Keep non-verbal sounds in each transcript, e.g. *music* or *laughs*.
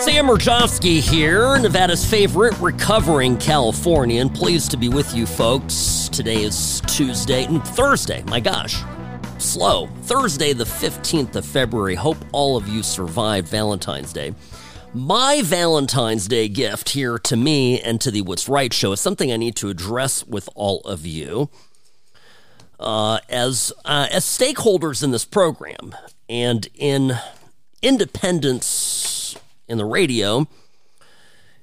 Sam Mirejovsky here, Nevada's favorite recovering Californian. Pleased to be with you, folks. Today is Tuesday and Thursday. My gosh, slow. Thursday, the 15th of February. Hope all of you survived Valentine's Day. My Valentine's Day gift here to me and to the What's Right show is something I need to address with all of you. Uh, as uh, as stakeholders in this program and in independence in the radio,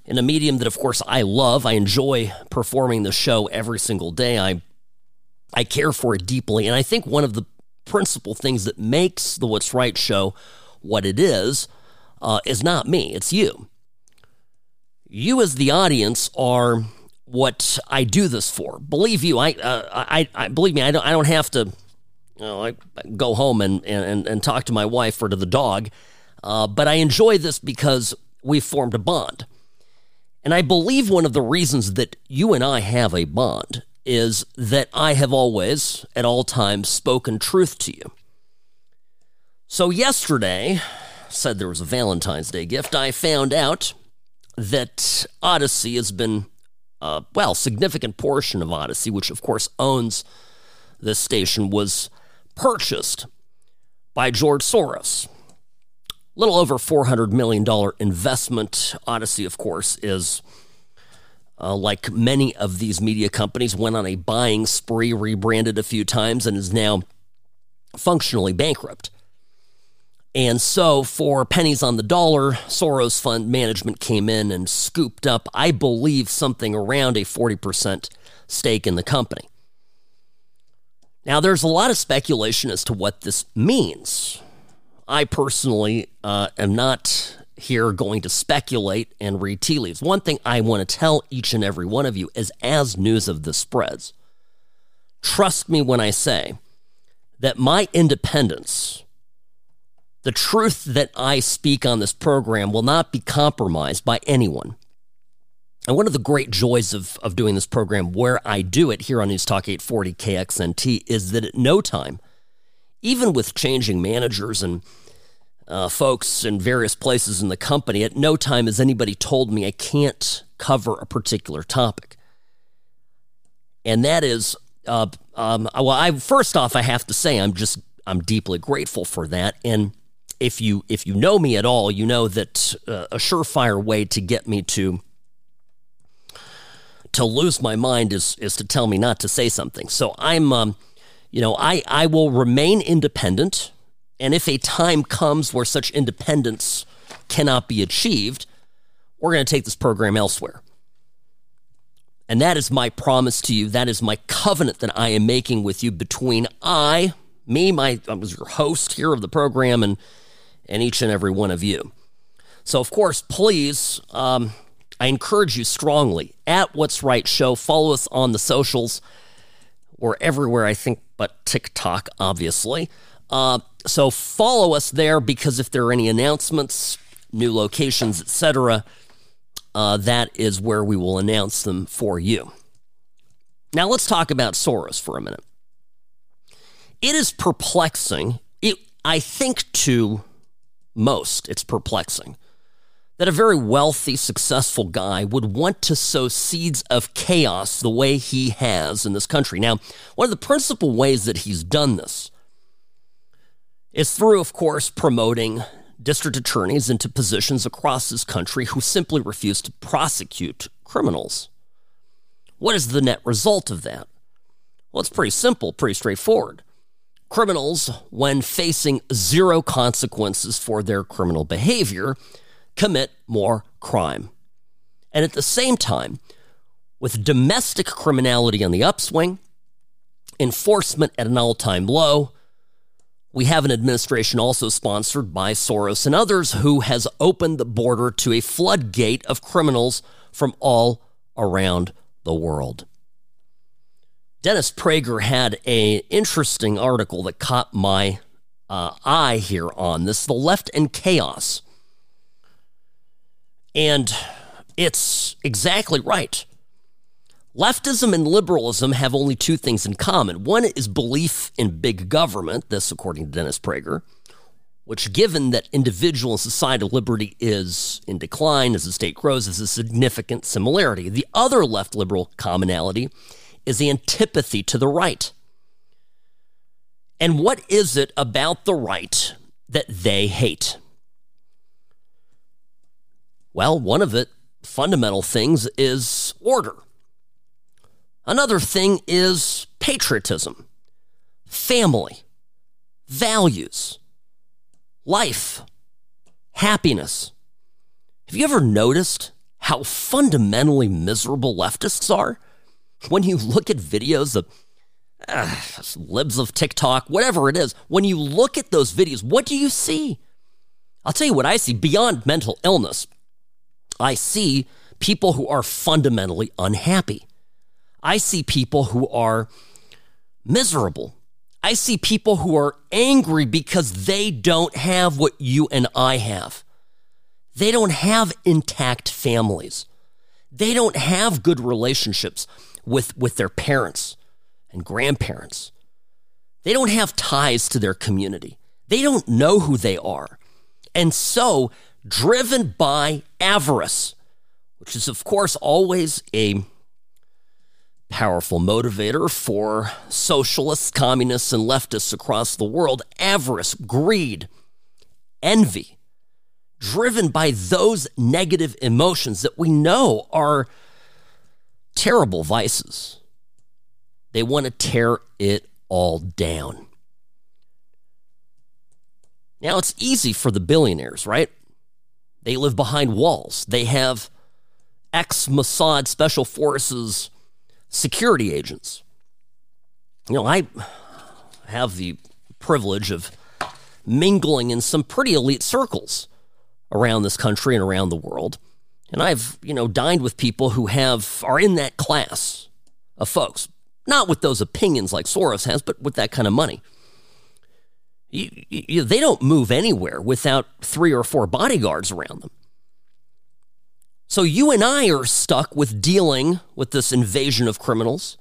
in a medium that, of course, I love. I enjoy performing the show every single day. I I care for it deeply, and I think one of the principal things that makes the What's Right show what it is uh, is not me; it's you. You, as the audience, are what I do this for. Believe you, I, uh, I, I believe me. I don't. I don't have to. You know, I go home and, and, and talk to my wife or to the dog uh, but I enjoy this because we've formed a bond. And I believe one of the reasons that you and I have a bond is that I have always, at all times, spoken truth to you. So, yesterday, said there was a Valentine's Day gift, I found out that Audacy has been, uh, well, significant portion of Audacy, which of course owns this station, was purchased by George Soros little over $400 million investment. Audacy, of course, is uh, like many of these media companies, went on a buying spree, rebranded a few times, and is now functionally bankrupt. And so, for pennies on the dollar, Soros Fund Management came in and scooped up, I believe, something around a 40% stake in the company. Now, there's a lot of speculation as to what this means. I personally uh, am not here going to speculate and read tea leaves. One thing I want to tell each and every one of you is as news of this spreads, trust me when I say that my independence, the truth that I speak on this program, will not be compromised by anyone. And one of the great joys of, of doing this program where I do it here on News Talk 840 KXNT is that at no time even with changing managers and uh, folks in various places in the company, at no time has anybody told me I can't cover a particular topic. And that is, uh, um, well, I first off, I have to say I'm just I'm deeply grateful for that. And if you if you know me at all, you know that uh, a surefire way to get me to to lose my mind is is to tell me not to say something. So I'm um, you know, I, I will remain independent. And if a time comes where such independence cannot be achieved, we're going to take this program elsewhere. And that is my promise to you. That is my covenant that I am making with you between I, me, my I was your host here of the program, and and each and every one of you. So, of course, please, um, I encourage you strongly at What's Right Show. Follow us on the socials. We're everywhere, I think, but TikTok, obviously. Uh, so follow us there because if there are any announcements, new locations, etc., uh, that is where we will announce them for you. Now let's talk about Soros for a minute. It is perplexing. It, I think to most, it's perplexing that a very wealthy, successful guy would want to sow seeds of chaos the way he has in this country. Now, one of the principal ways that he's done this is through, of course, promoting district attorneys into positions across this country who simply refuse to prosecute criminals. What is the net result of that? Well, it's pretty simple, pretty straightforward. Criminals, when facing zero consequences for their criminal behavior, commit more crime. And at the same time, with domestic criminality on the upswing, enforcement at an all time low, we have an administration also sponsored by Soros and others who has opened the border to a floodgate of criminals from all around the world. Dennis Prager had an interesting article that caught my uh, eye here on this The Left and Chaos and it's exactly right. Leftism and liberalism have only two things in common. One is belief in big government, this according to Dennis Prager, which, given that individual and societal liberty is in decline as the state grows, is a significant similarity. The other left liberal commonality is the antipathy to the right. And what is it about the right that they hate? Well, one of the fundamental things is order. Another thing is patriotism, family, values, life, happiness. Have you ever noticed how fundamentally miserable leftists are? When you look at videos of uh, libs of TikTok, whatever it is, when you look at those videos, what do you see? I'll tell you what I see beyond mental illness. I see people who are fundamentally unhappy. I see people who are miserable. I see people who are angry because they don't have what you and I have. They don't have intact families. They don't have good relationships with, with their parents and grandparents. They don't have ties to their community. They don't know who they are. And so, driven by avarice, which is, of course, always a powerful motivator for socialists, communists, and leftists across the world avarice, greed, envy, driven by those negative emotions that we know are terrible vices. They want to tear it all down. Now, it's easy for the billionaires, right? They live behind walls. They have ex Mossad special forces security agents. You know, I have the privilege of mingling in some pretty elite circles around this country and around the world. And I've, you know, dined with people who have are in that class of folks. Not with those opinions like Soros has, but with that kind of money. You, you, they don't move anywhere without three or four bodyguards around them. So you and I are stuck with dealing with this invasion of criminals,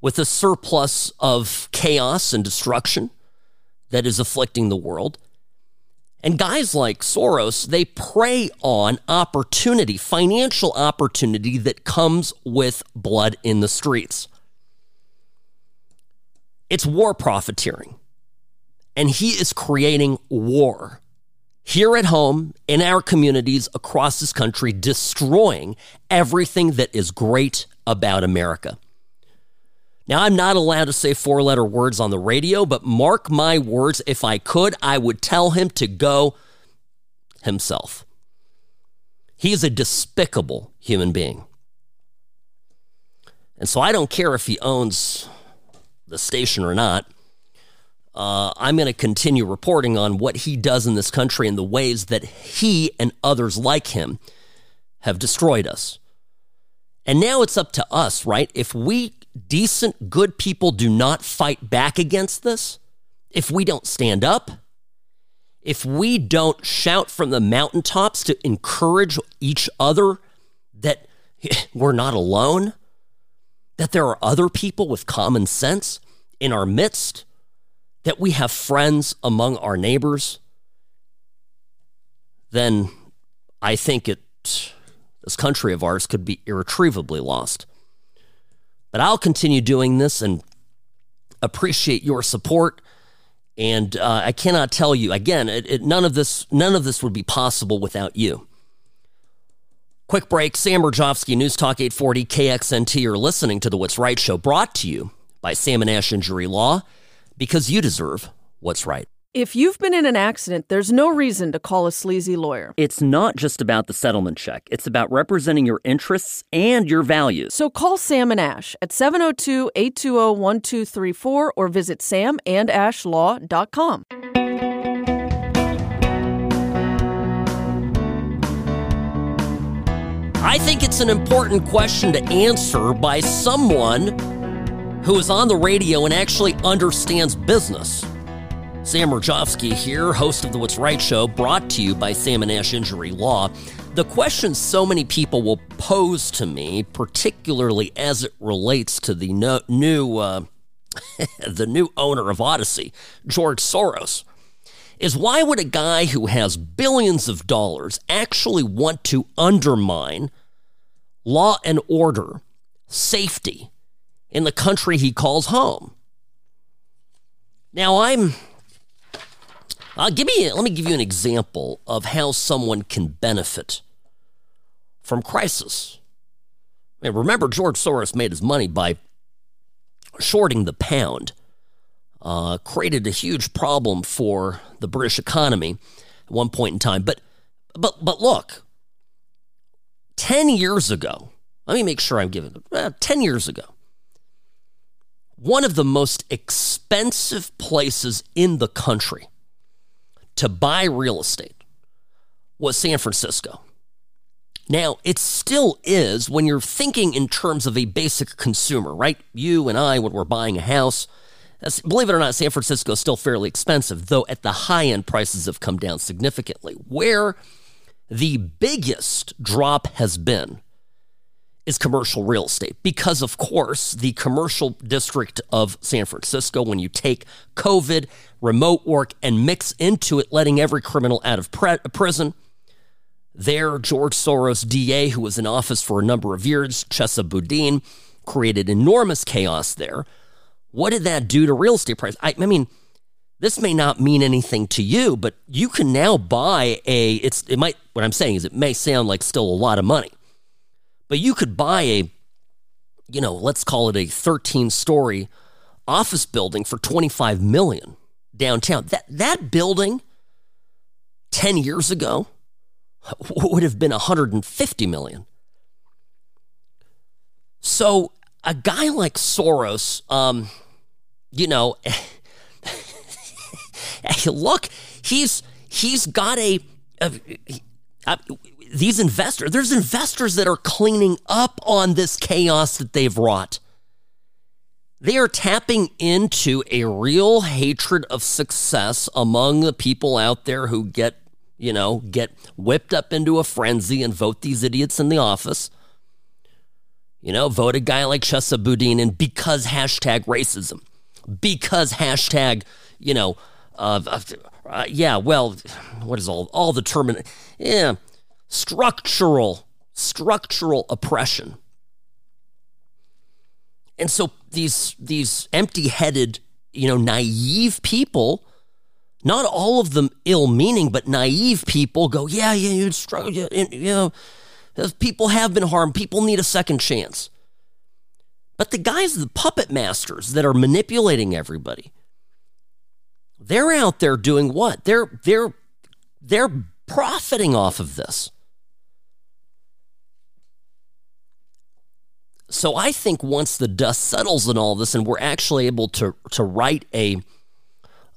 with a surplus of chaos and destruction that is afflicting the world. And guys like Soros, they prey on opportunity, financial opportunity that comes with blood in the streets. It's war profiteering. And he is creating war here at home, in our communities across this country, destroying everything that is great about America. Now, I'm not allowed to say four letter words on the radio, but mark my words, if I could, I would tell him to go himself. He is a despicable human being. And so I don't care if he owns the station or not uh, I'm going to continue reporting on what he does in this country and the ways that he and others like him have destroyed us. And now it's up to us, right? If we decent, good people do not fight back against this, if we don't stand up, if we don't shout from the mountaintops to encourage each other that *laughs* we're not alone, that there are other people with common sense in our midst, that we have friends among our neighbors, then I think it this country of ours could be irretrievably lost. But I'll continue doing this and appreciate your support. And uh, I cannot tell you again. It, it, none of this, none of this would be possible without you. Quick break. Sam Mirejovsky, News Talk 840 KXNT. You're listening to the What's Right Show, brought to you by Sam and Ash Injury Law because you deserve what's right. If you've been in an accident, there's no reason to call a sleazy lawyer. It's not just about the settlement check, it's about representing your interests and your values. So call Sam and Ash at 702 820 1234 or visit samandashlaw.com. I think it's an important question to answer by someone who is on the radio and actually understands business. Sam Mirejovsky here, host of the What's Right Show, brought to you by Sam and Ash Injury Law. The question so many people will pose to me, particularly as it relates to the no, new uh, *laughs* the new owner of Audacy, George Soros, is why would a guy who has billions of dollars actually want to undermine law and order, safety in the country he calls home? Now I'm uh, give me, let me give you an example of how someone can benefit from crisis. I mean, remember, George Soros made his money by shorting the pound, uh, created a huge problem for the British economy at one point in time. But, but, but look, 10 years ago, let me make sure I'm giving, uh, 10 years ago, one of the most expensive places in the country to buy real estate was San Francisco. Now, it still is when you're thinking in terms of a basic consumer, right? You and I, when we're buying a house, believe it or not, San Francisco is still fairly expensive, though at the high end, prices have come down significantly. Where the biggest drop has been is commercial real estate. Because, of course, the commercial district of San Francisco, when you take COVID, remote work, and mix into it, letting every criminal out of pre- prison, there, George Soros, DA, who was in office for a number of years, Chesa Boudin, created enormous chaos there. What did that do to real estate prices? I, I mean, this may not mean anything to you, but you can now buy a. It's it might. What I'm saying is, it may sound like still a lot of money, but you could buy a, you know, let's call it a 13 story office building for 25 million downtown. That that building 10 years ago *laughs* would have been 150 million. So a guy like Soros, um, you know, *laughs* look, he's he's got a, a, a, these investors, there's investors that are cleaning up on this chaos that they've wrought. They are tapping into a real hatred of success among the people out there who get, you know, get whipped up into a frenzy and vote these idiots in the office. You know, vote a guy like Chesa Boudin and because hashtag racism, because hashtag, you know, uh, uh, yeah, well, what is all all the term? Yeah, structural, structural oppression. And so these these empty-headed, you know, naive people, not all of them ill-meaning, but naive people go, yeah, yeah, you struggle, yeah, you know, people have been harmed. People need a second chance. But the guys, the puppet masters that are manipulating everybody, they're out there doing what? They're they're they're profiting off of this. So I think once the dust settles in all this, and we're actually able to to write a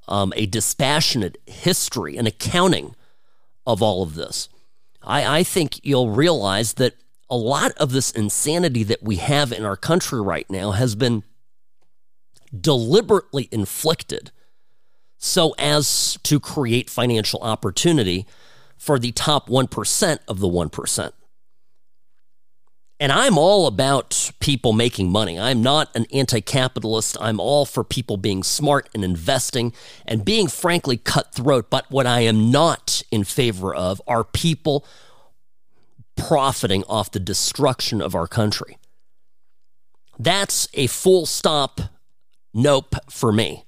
um, a dispassionate history, an accounting of all of this, I, I think you'll realize that a lot of this insanity that we have in our country right now has been deliberately inflicted so as to create financial opportunity for the top 1% of the 1%. And I'm all about people making money. I'm not an anti capitalist. I'm all for people being smart and investing and being frankly cutthroat. But what I am not in favor of are people profiting off the destruction of our country. That's a full stop nope for me.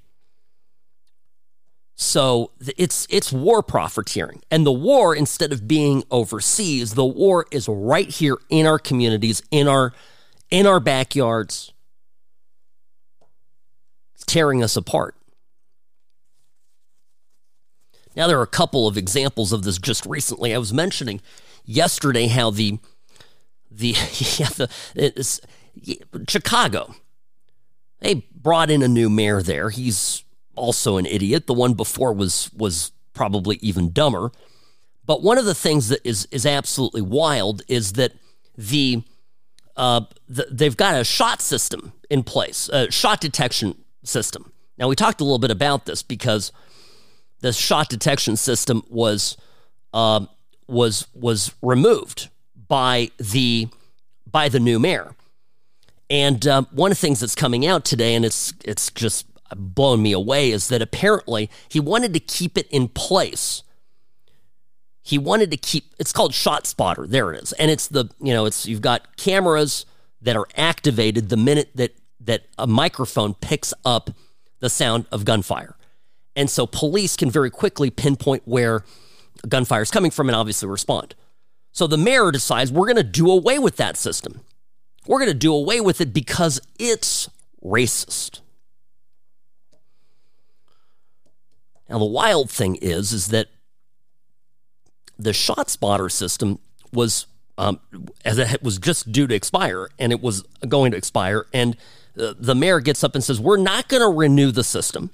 So it's it's war profiteering. And the war instead of being overseas, the war is right here in our communities, in our in our backyards. Tearing us apart. Now there are a couple of examples of this just recently. I was mentioning yesterday how the the *laughs* yeah, the Chicago they brought in a new mayor there. He's also an idiot. The one before was was probably even dumber. But one of the things that is is absolutely wild is that the, uh, the they've got a shot system in place, a shot detection system. Now we talked a little bit about this because the shot detection system was um, was was removed by the by the new mayor. And um, one of the things that's coming out today, and it's it's just blown me away, is that apparently he wanted to keep it in place. He wanted to keep it's called ShotSpotter. There it is, and it's the you know it's you've got cameras that are activated the minute that that a microphone picks up the sound of gunfire, and so police can very quickly pinpoint where gunfire is coming from and obviously respond. So the mayor decides we're going to do away with that system. We're going to do away with it because it's racist. Now the wild thing is is that the shot spotter system was um, as it was just due to expire and it was going to expire and uh, the mayor gets up and says we're not going to renew the system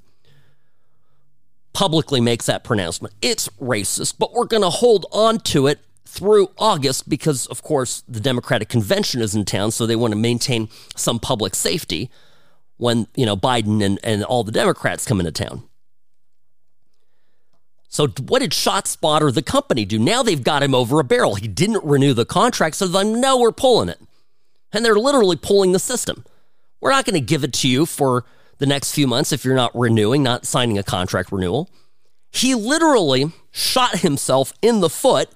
publicly makes that pronouncement it's racist but we're going to hold on to it through August because, of course, the Democratic convention is in town, so they want to maintain some public safety when, you know, Biden and, and all the Democrats come into town. So, what did ShotSpotter, the company, do? Now they've got him over a barrel. He didn't renew the contract, so they know we're pulling it. And they're literally pulling the system. We're not going to give it to you for the next few months if you're not renewing, not signing a contract renewal. He literally shot himself in the foot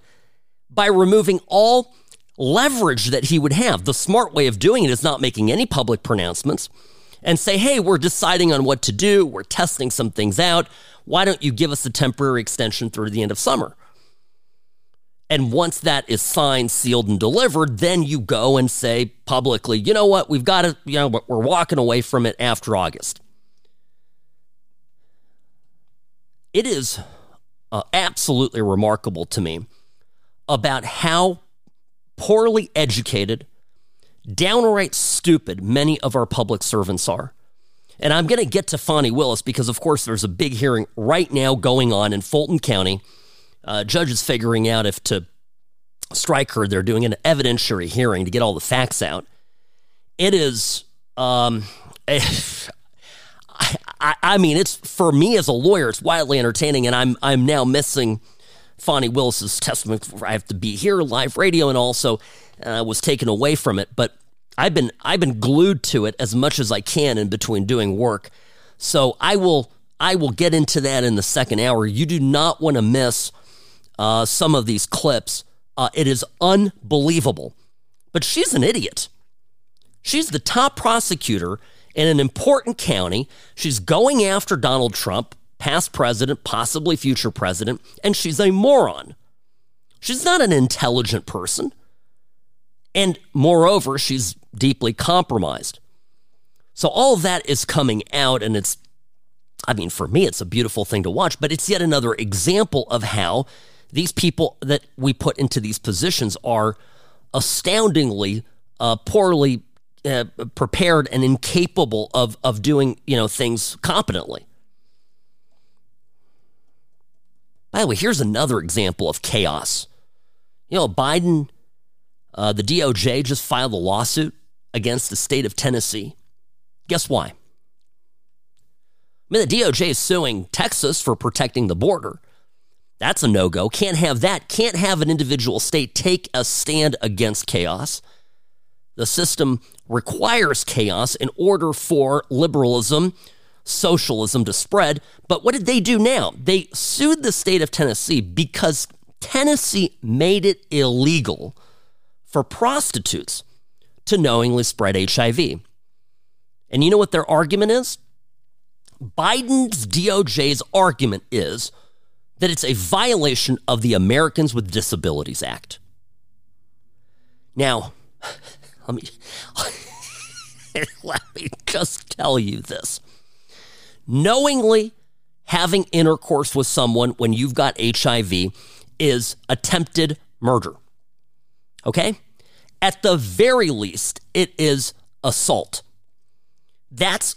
by removing all leverage that he would have. The smart way of doing it is not making any public pronouncements and say, hey, we're deciding on what to do. We're testing some things out. Why don't you give us a temporary extension through the end of summer? And once that is signed, sealed, and delivered, then you go and say publicly, you know what, we've got to, you know, we're walking away from it after August. It is uh, absolutely remarkable to me about how poorly educated, downright stupid many of our public servants are. And I'm going to get to Fani Willis because, of course, there's a big hearing right now going on in Fulton County. Uh, judges figuring out if to strike her. They're doing an evidentiary hearing to get all the facts out. It is, um, *laughs* I, I mean, it's for me as a lawyer, it's wildly entertaining, and I'm I'm now missing Fani Willis's testimony. I have to be here, live radio, and also uh, was taken away from it. But I've been I've been glued to it as much as I can in between doing work. So I will I will get into that in the second hour. You do not want to miss uh, some of these clips. Uh, it is unbelievable. But she's an idiot. She's the top prosecutor in an important county. She's going after Donald Trump past president, possibly future president, and she's a moron. She's not an intelligent person. And moreover, she's deeply compromised. So all that is coming out, and it's, I mean, for me, it's a beautiful thing to watch, but it's yet another example of how these people that we put into these positions are astoundingly uh, poorly uh, prepared and incapable of, of doing, you know, things competently. By the way, here's another example of chaos. You know, Biden, uh, the DOJ just filed a lawsuit against the state of Tennessee. Guess why? I mean, the DOJ is suing Texas for protecting the border. That's a no go. Can't have that. Can't have an individual state take a stand against chaos. The system requires chaos in order for liberalism socialism to spread. But what did they do now? They sued the state of Tennessee because Tennessee made it illegal for prostitutes to knowingly spread HIV. And you know what their argument is? Biden's DOJ's argument is that it's a violation of the Americans with Disabilities Act. Now, *laughs* let me *laughs* let me just tell you this knowingly having intercourse with someone when you've got HIV is attempted murder. Okay? At the very least, it is assault. That's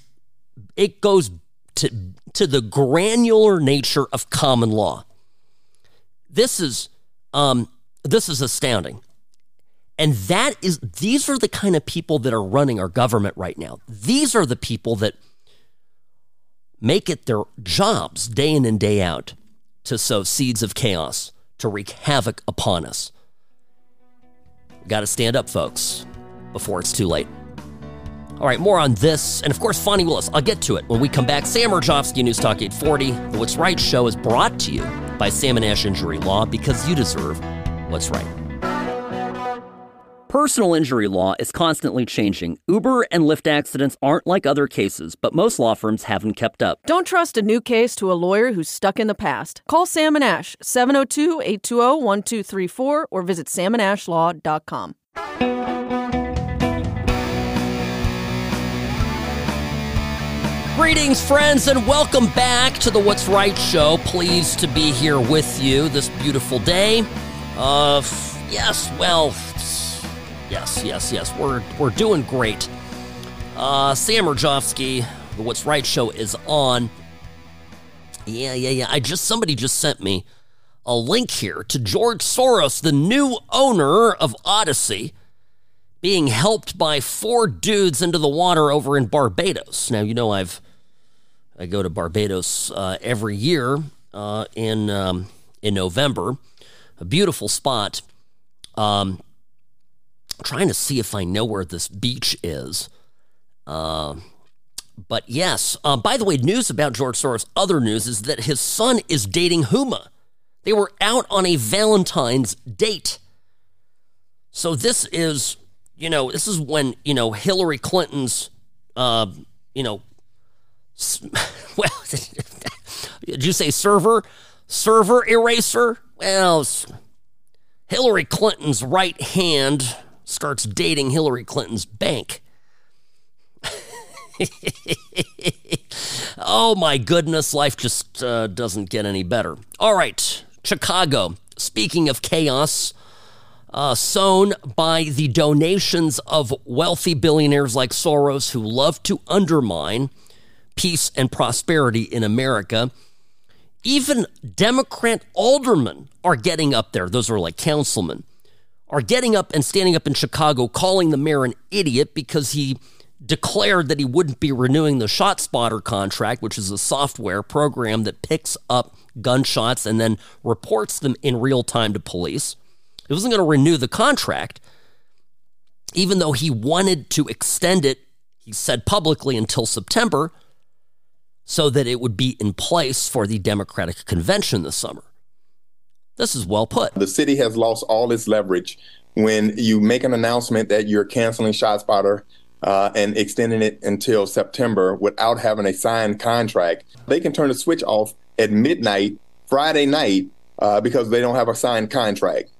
it goes to to the granular nature of common law. This is um this is astounding. And that is these are the kind of people that are running our government right now. These are the people that make it their jobs day in and day out to sow seeds of chaos, to wreak havoc upon us. We got to stand up, folks, before it's too late. All right, more on this, and of course, Fani Willis. I'll get to it when we come back. Sam Mirejovsky, News Talk 840. The What's Right show is brought to you by Sam and Ash Injury Law because you deserve what's right. Personal injury law is constantly changing. Uber and Lyft accidents aren't like other cases, but most law firms haven't kept up. Don't trust a new case to a lawyer who's stuck in the past. Call Sam and Ash, 702 820 1234, or visit samandashlaw.com. Greetings, friends, and welcome back to the What's Right show. Pleased to be here with you this beautiful day. Uh, yes, well, Yes, yes, yes. We're we're doing great. Uh, Sam Mirejovsky, the What's Right show is on. Yeah, yeah, yeah. I just somebody just sent me a link here to George Soros, the new owner of Audacy, being helped by four dudes into the water over in Barbados. Now you know I've I go to Barbados uh, every year uh, in um, in November. A beautiful spot. Um, trying to see if I know where this beach is. Uh, but yes, uh, by the way, news about George Soros, other news is that his son is dating Huma. They were out on a Valentine's date. So this is, you know, this is when, you know, Hillary Clinton's, uh, you know, *laughs* well, *laughs* did you say server? Server eraser? Well, Hillary Clinton's right hand starts dating Hillary Clinton's bank. *laughs* oh my goodness, life just uh, doesn't get any better. All right, Chicago. Speaking of chaos, uh, sown by the donations of wealthy billionaires like Soros who love to undermine peace and prosperity in America. Even Democrat aldermen are getting up there. Those are like councilmen are getting up and standing up in Chicago calling the mayor an idiot because he declared that he wouldn't be renewing the ShotSpotter contract, which is a software program that picks up gunshots and then reports them in real time to police. He wasn't going to renew the contract, even though he wanted to extend it, he said publicly, until September so that it would be in place for the Democratic convention this summer. This is well put. The city has lost all its leverage when you make an announcement that you're canceling ShotSpotter uh, and extending it until September without having a signed contract. They can turn the switch off at midnight Friday night uh, because they don't have a signed contract.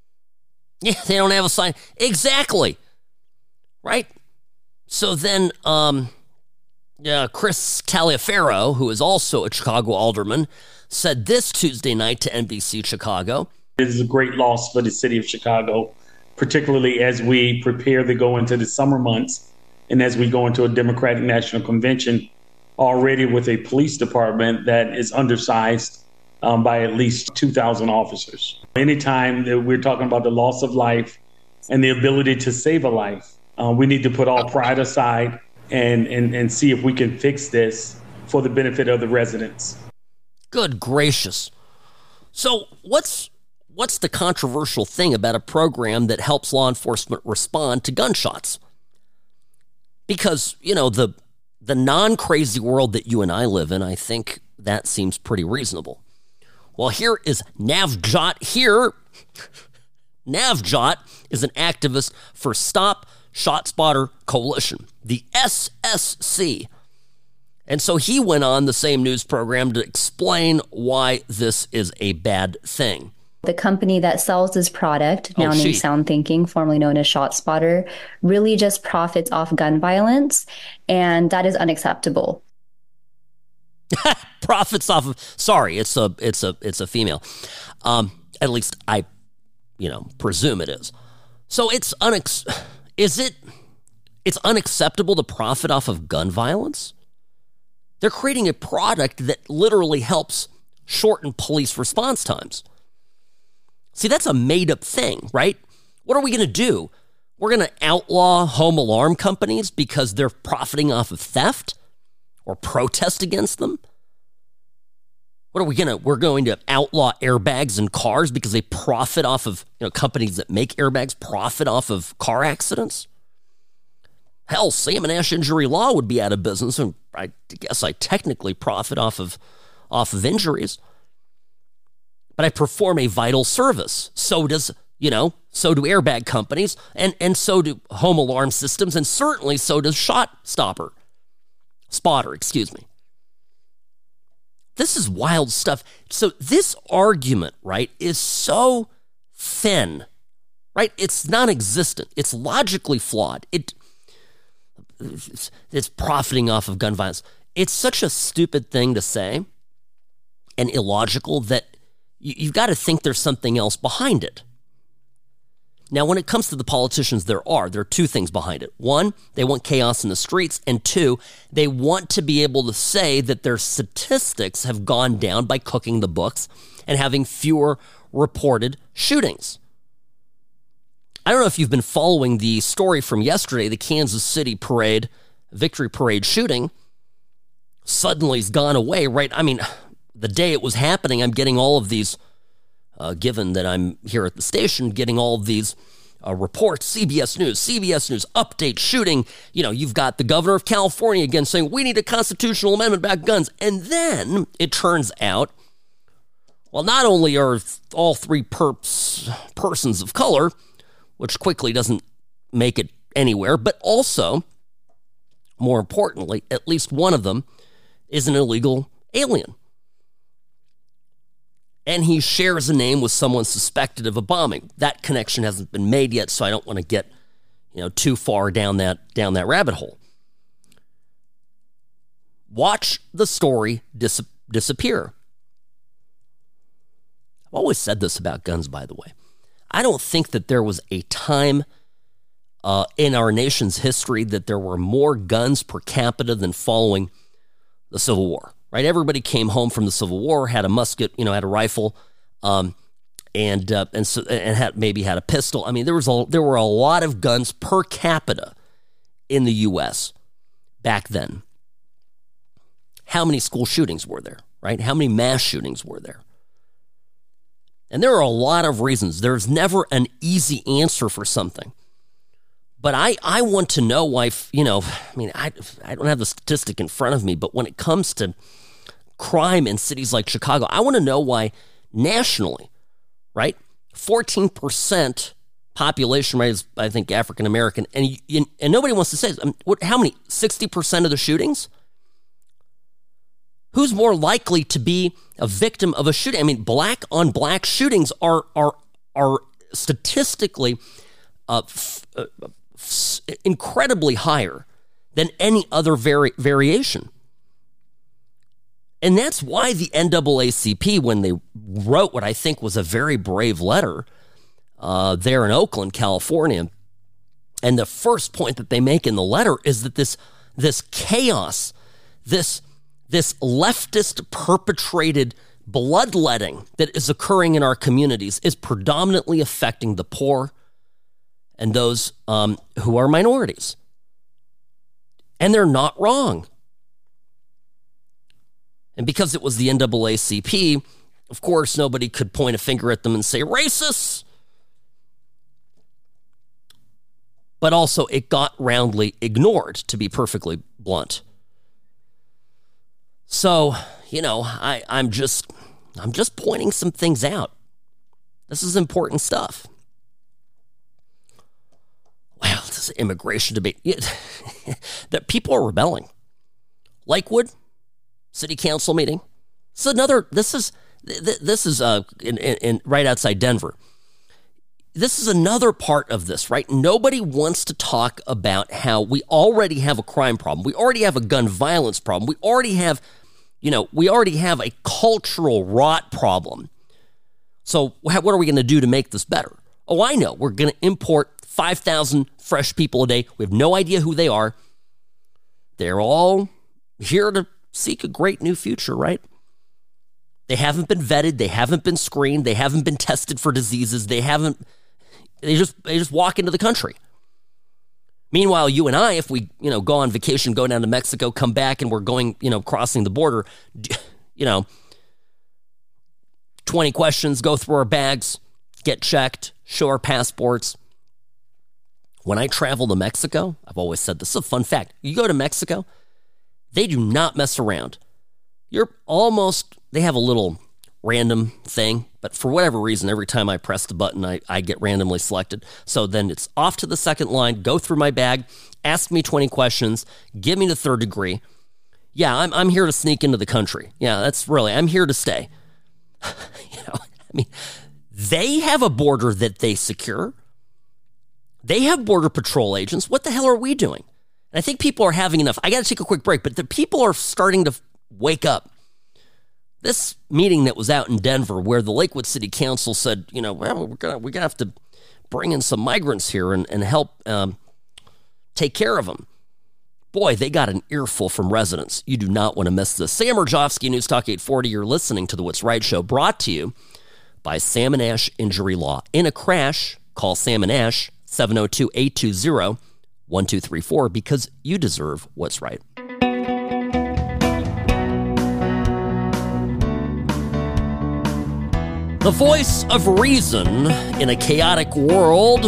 Yeah, they don't have a sign. Exactly. Right? So then, um, yeah, Chris Taliaferro, who is also a Chicago alderman, said this Tuesday night to NBC Chicago. It is a great loss for the city of Chicago, particularly as we prepare to go into the summer months and as we go into a Democratic National Convention already with a police department that is undersized um, by at least 2,000 officers. Anytime that we're talking about the loss of life and the ability to save a life, uh, we need to put all pride aside and, and, and see if we can fix this for the benefit of the residents. Good gracious. So, what's what's the controversial thing about a program that helps law enforcement respond to gunshots? Because, you know, the the non-crazy world that you and I live in, I think that seems pretty reasonable. Well, here is Navjot here. *laughs* Navjot is an activist for Stop ShotSpotter Coalition, the SSC. And so he went on the same news program to explain why this is a bad thing. The company that sells this product, oh, now oh, named SoundThinking, formerly known as ShotSpotter, really just profits off gun violence, and that is unacceptable. *laughs* profits off of sorry, it's a it's a it's a female. Um, at least I, you know, presume it is. So it's unex. Is it? It's unacceptable to profit off of gun violence. They're creating a product that literally helps shorten police response times. See, that's a made up thing, right? What are we going to do? We're going to outlaw home alarm companies because they're profiting off of theft or protest against them? What are we gonna? We're going to outlaw airbags in cars because they profit off of you know companies that make airbags profit off of car accidents. Hell, Sam and Ash Injury Law would be out of business, and I guess I technically profit off of off of injuries. But I perform a vital service. So does you know, so do airbag companies, and and so do home alarm systems, and certainly so does Shot Stopper, Spotter, excuse me. This is wild stuff. So, this argument, right, is so thin, right? It's non existent. It's logically flawed. It, it's profiting off of gun violence. It's such a stupid thing to say and illogical that you, you've got to think there's something else behind it. Now, when it comes to the politicians, there are. There are two things behind it. One, they want chaos in the streets. And two, they want to be able to say that their statistics have gone down by cooking the books and having fewer reported shootings. I don't know if you've been following the story from yesterday, the Kansas City parade, victory parade shooting. Suddenly has gone away, right? I mean, *sighs* the day it was happening, I'm getting all of these uh, given that I'm here at the station getting all these uh, reports, CBS News, CBS News, update, shooting. You know, you've got the governor of California again saying we need a constitutional amendment about guns. And then it turns out, well, not only are all three perps persons of color, which quickly doesn't make it anywhere, but also, more importantly, at least one of them is an illegal alien and he shares a name with someone suspected of a bombing. That connection hasn't been made yet, so I don't want to get you know too far down that down that rabbit hole. Watch the story dis- disappear. I've always said this about guns, by the way. I don't think that there was a time uh, in our nation's history that there were more guns per capita than following the Civil War right? Everybody came home from the Civil War, had a musket, you know, had a rifle, um, and uh, and so and had maybe had a pistol. I mean, there was a there were a lot of guns per capita in the U.S. back then. How many school shootings were there? Right? How many mass shootings were there? And there are a lot of reasons. There's never an easy answer for something. But I, I want to know why, you know, I mean, I, I don't have the statistic in front of me, but when it comes to crime in cities like Chicago, I want to know why nationally, right? 14% population rate is, I think, African American, and, and nobody wants to say, mean, what, how many? 60% of the shootings? Who's more likely to be a victim of a shooting? I mean, black on black shootings are, are, are statistically uh, f- uh, incredibly higher than any other vari- variation. And that's why the NAACP, when they wrote what I think was a very brave letter uh, there in Oakland, California, and the first point that they make in the letter is that this this chaos, this this leftist perpetrated bloodletting that is occurring in our communities is predominantly affecting the poor and those um, who are minorities. And they're not wrong. And because it was the NAACP, of course, nobody could point a finger at them and say racists. But also, it got roundly ignored, to be perfectly blunt. So, you know, I, I'm just I'm just pointing some things out. This is important stuff well, this immigration debate, *laughs* that people are rebelling. Lakewood City Council meeting. Is another. This is this is uh in, in, in right outside Denver. This is another part of this, right? Nobody wants to talk about how we already have a crime problem. We already have a gun violence problem. We already have, you know, we already have a cultural rot problem. So, what are we going to do to make this better? Oh, I know. We're going to import 5,000 fresh people a day. We have no idea who they are. They're all here to seek a great new future, right? They haven't been vetted, they haven't been screened, they haven't been tested for diseases, they haven't they just they just walk into the country. Meanwhile, you and I, if we, you know, go on vacation, go down to Mexico, come back and we're going, you know, crossing the border, you know, 20 questions, go through our bags, get checked, show our passports. When I travel to Mexico, I've always said this is a fun fact. You go to Mexico, they do not mess around. You're almost, they have a little random thing, but for whatever reason, every time I press the button, I, I get randomly selected. So then it's off to the second line, go through my bag, ask me 20 questions, give me the third degree. Yeah, I'm, I'm here to sneak into the country. Yeah, that's really, I'm here to stay. *laughs* you know, I mean, they have a border that they secure. They have border patrol agents. What the hell are we doing? And I think people are having enough. I got to take a quick break, but the people are starting to wake up. This meeting that was out in Denver, where the Lakewood City Council said, you know, well, we're gonna we're gonna have to bring in some migrants here and and help um, take care of them. Boy, they got an earful from residents. You do not want to miss this. Sam Mirejovsky, News Talk 840. You're listening to the What's Right Show, brought to you by Sam and Ash Injury Law. In a crash, call Sam and Ash 702 820 1234 because you deserve what's right. The voice of reason in a chaotic world.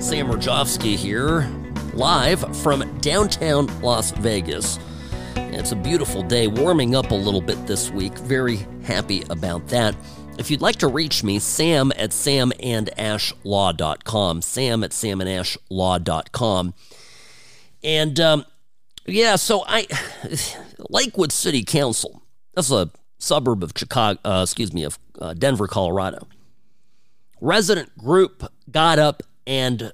Sam Mirejovsky here live from downtown Las Vegas. It's a beautiful day, warming up a little bit this week. Very happy about that. If you'd like to reach me, sam at samandashlaw.com. Sam at samandashlaw.com. And um, yeah, so I, *sighs* Lakewood City Council, that's a suburb of Chicago, uh, excuse me, of uh, Denver, Colorado. Resident group got up and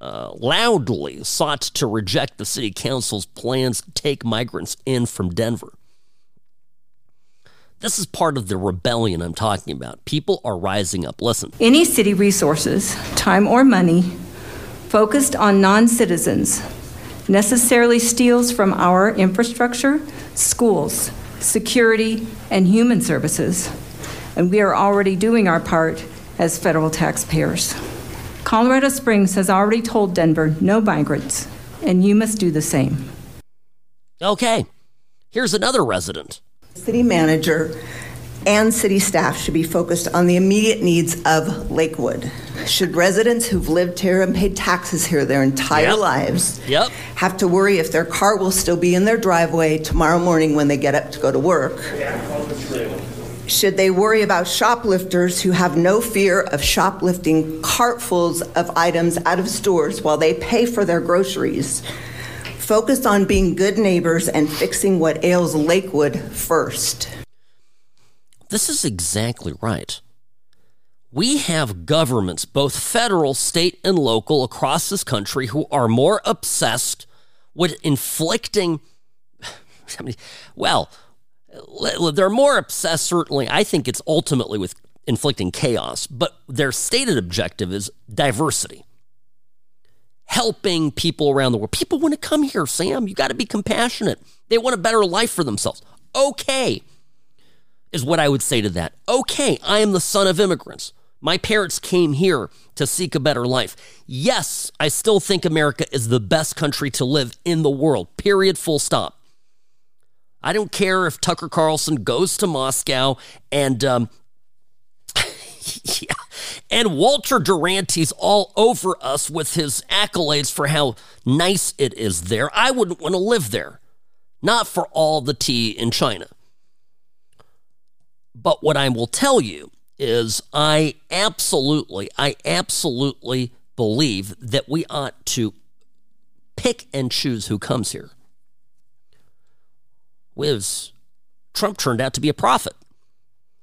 uh, loudly sought to reject the city council's plans to take migrants in from Denver. This is part of the rebellion I'm talking about. People are rising up. Listen. Any city resources, time or money, focused on non citizens necessarily steals from our infrastructure, schools, security, and human services. And we are already doing our part as federal taxpayers. Colorado Springs has already told Denver no migrants, and you must do the same. Okay, here's another resident. City manager and city staff should be focused on the immediate needs of Lakewood. Should residents who've lived here and paid taxes here their entire yep. lives yep. have to worry if their car will still be in their driveway tomorrow morning when they get up to go to work? Should they worry about shoplifters who have no fear of shoplifting cartfuls of items out of stores while they pay for their groceries? Focus on being good neighbors and fixing what ails Lakewood first. This is exactly right. We have governments, both federal, state, and local, across this country who are more obsessed with inflicting, I *sighs* mean, well, they're more obsessed, certainly. I think it's ultimately with inflicting chaos, but their stated objective is diversity. Helping people around the world. People want to come here, Sam. You got to be compassionate. They want a better life for themselves. Okay, is what I would say to that. Okay, I am the son of immigrants. My parents came here to seek a better life. Yes, I still think America is the best country to live in the world, period, full stop. I don't care if Tucker Carlson goes to Moscow and um, *laughs* yeah, and Walter Duranty's all over us with his accolades for how nice it is there. I wouldn't want to live there. Not for all the tea in China. But what I will tell you is I absolutely, I absolutely believe that we ought to pick and choose who comes here was Trump turned out to be a prophet.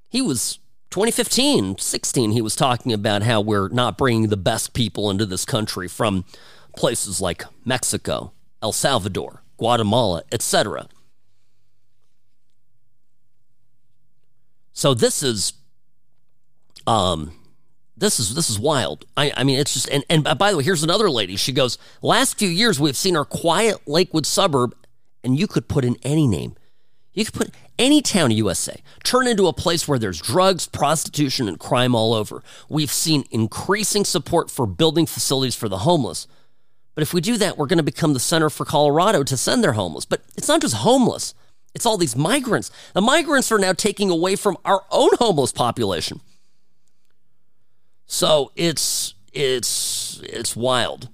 He was 2015, 16, he was talking about how we're not bringing the best people into this country from places like Mexico, El Salvador, Guatemala, etc. So this is um this is this is wild. I, I mean it's just and, and by the way, here's another lady. She goes, last few years we've seen our quiet Lakewood suburb, and you could put in any name. You could put any town in USA, turn into a place where there's drugs, prostitution, and crime all over. We've seen increasing support for building facilities for the homeless. But if we do that, we're going to become the center for Colorado to send their homeless. But it's not just homeless, it's all these migrants. The migrants are now taking away from our own homeless population. So it's it's it's wild.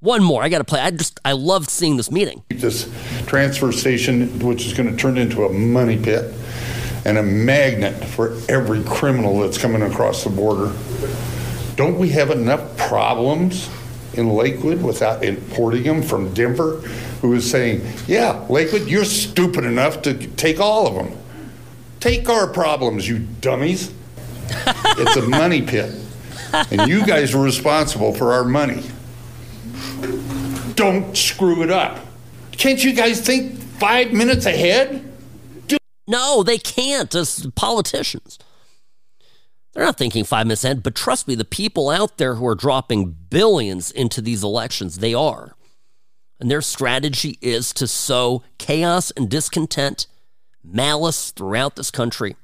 One more, I got to play. I just I loved seeing this meeting. This transfer station, which is going to turn into a money pit and a magnet for every criminal that's coming across the border. Don't we have enough problems in Lakewood without importing them from Denver? Who is saying, "Yeah, Lakewood, you're stupid enough to take all of them. Take our problems, you dummies." it's a money pit, and you guys are responsible for our money don't screw it up. Can't you guys think five minutes ahead? No, they can't as politicians. They're not thinking five minutes ahead, but trust me, the people out there who are dropping billions into these elections, they are. And their strategy is to sow chaos and discontent, malice throughout this country,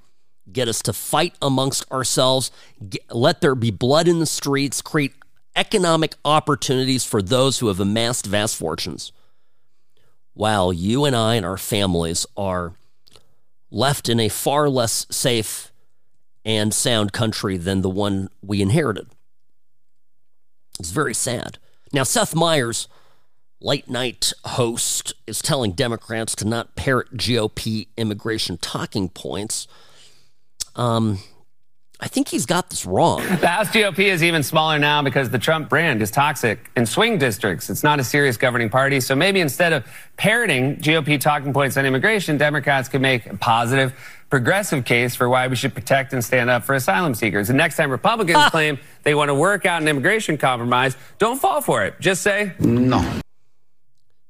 get us to fight amongst ourselves, get, let there be blood in the streets, create economic opportunities for those who have amassed vast fortunes, while you and I and our families are left in a far less safe and sound country than the one we inherited. It's very sad. Now, Seth Meyers, late night host, is telling Democrats to not parrot GOP immigration talking points. Um, I think he's got this wrong. The House GOP is even smaller now because the Trump brand is toxic in swing districts. It's not a serious governing party. So maybe instead of parroting GOP talking points on immigration, Democrats could make a positive, progressive case for why we should protect and stand up for asylum seekers. And next time Republicans claim they want to work out an immigration compromise, don't fall for it. Just say no.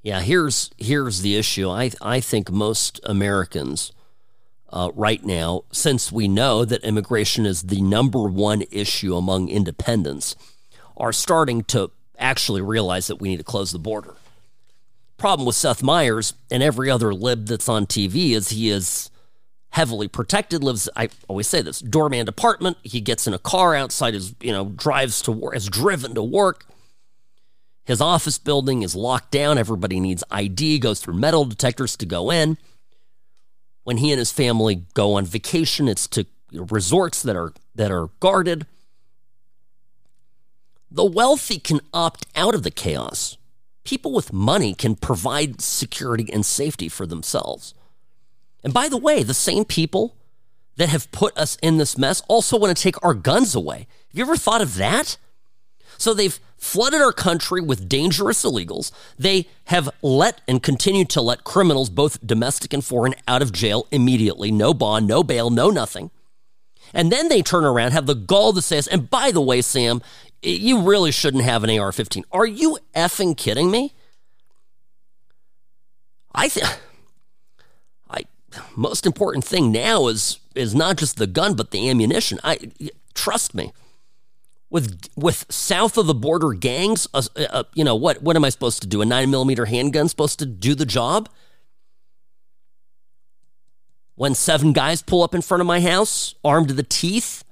Yeah, here's here's the issue. I I think most Americans uh, right now, since we know that immigration is the number one issue among independents, are starting to actually realize that we need to close the border. Problem with Seth Meyers and every other lib that's on TV is he is heavily protected, lives, I always say this, doorman apartment. He gets in a car outside his, you know, drives to work, is driven to work. His office building is locked down. Everybody needs ID, goes through metal detectors to go in when he and his family go on vacation. It's to resorts that are that are guarded. The wealthy can opt out of the chaos. People with money can provide security and safety for themselves. And by the way, the same people that have put us in this mess also want to take our guns away. Have you ever thought of that? So they've flooded our country with dangerous illegals. They have let and continue to let criminals, both domestic and foreign, out of jail immediately. No bond, no bail, no nothing. And then they turn around, have the gall to say, and by the way, Sam, you really shouldn't have an AR 15. Are you effing kidding me? I think. Most important thing now is is not just the gun but the ammunition. I trust me with with south of the border gangs. Uh, uh, you know what? What am I supposed to do? A nine millimeter handgun supposed to do the job? When seven guys pull up in front of my house, armed to the teeth.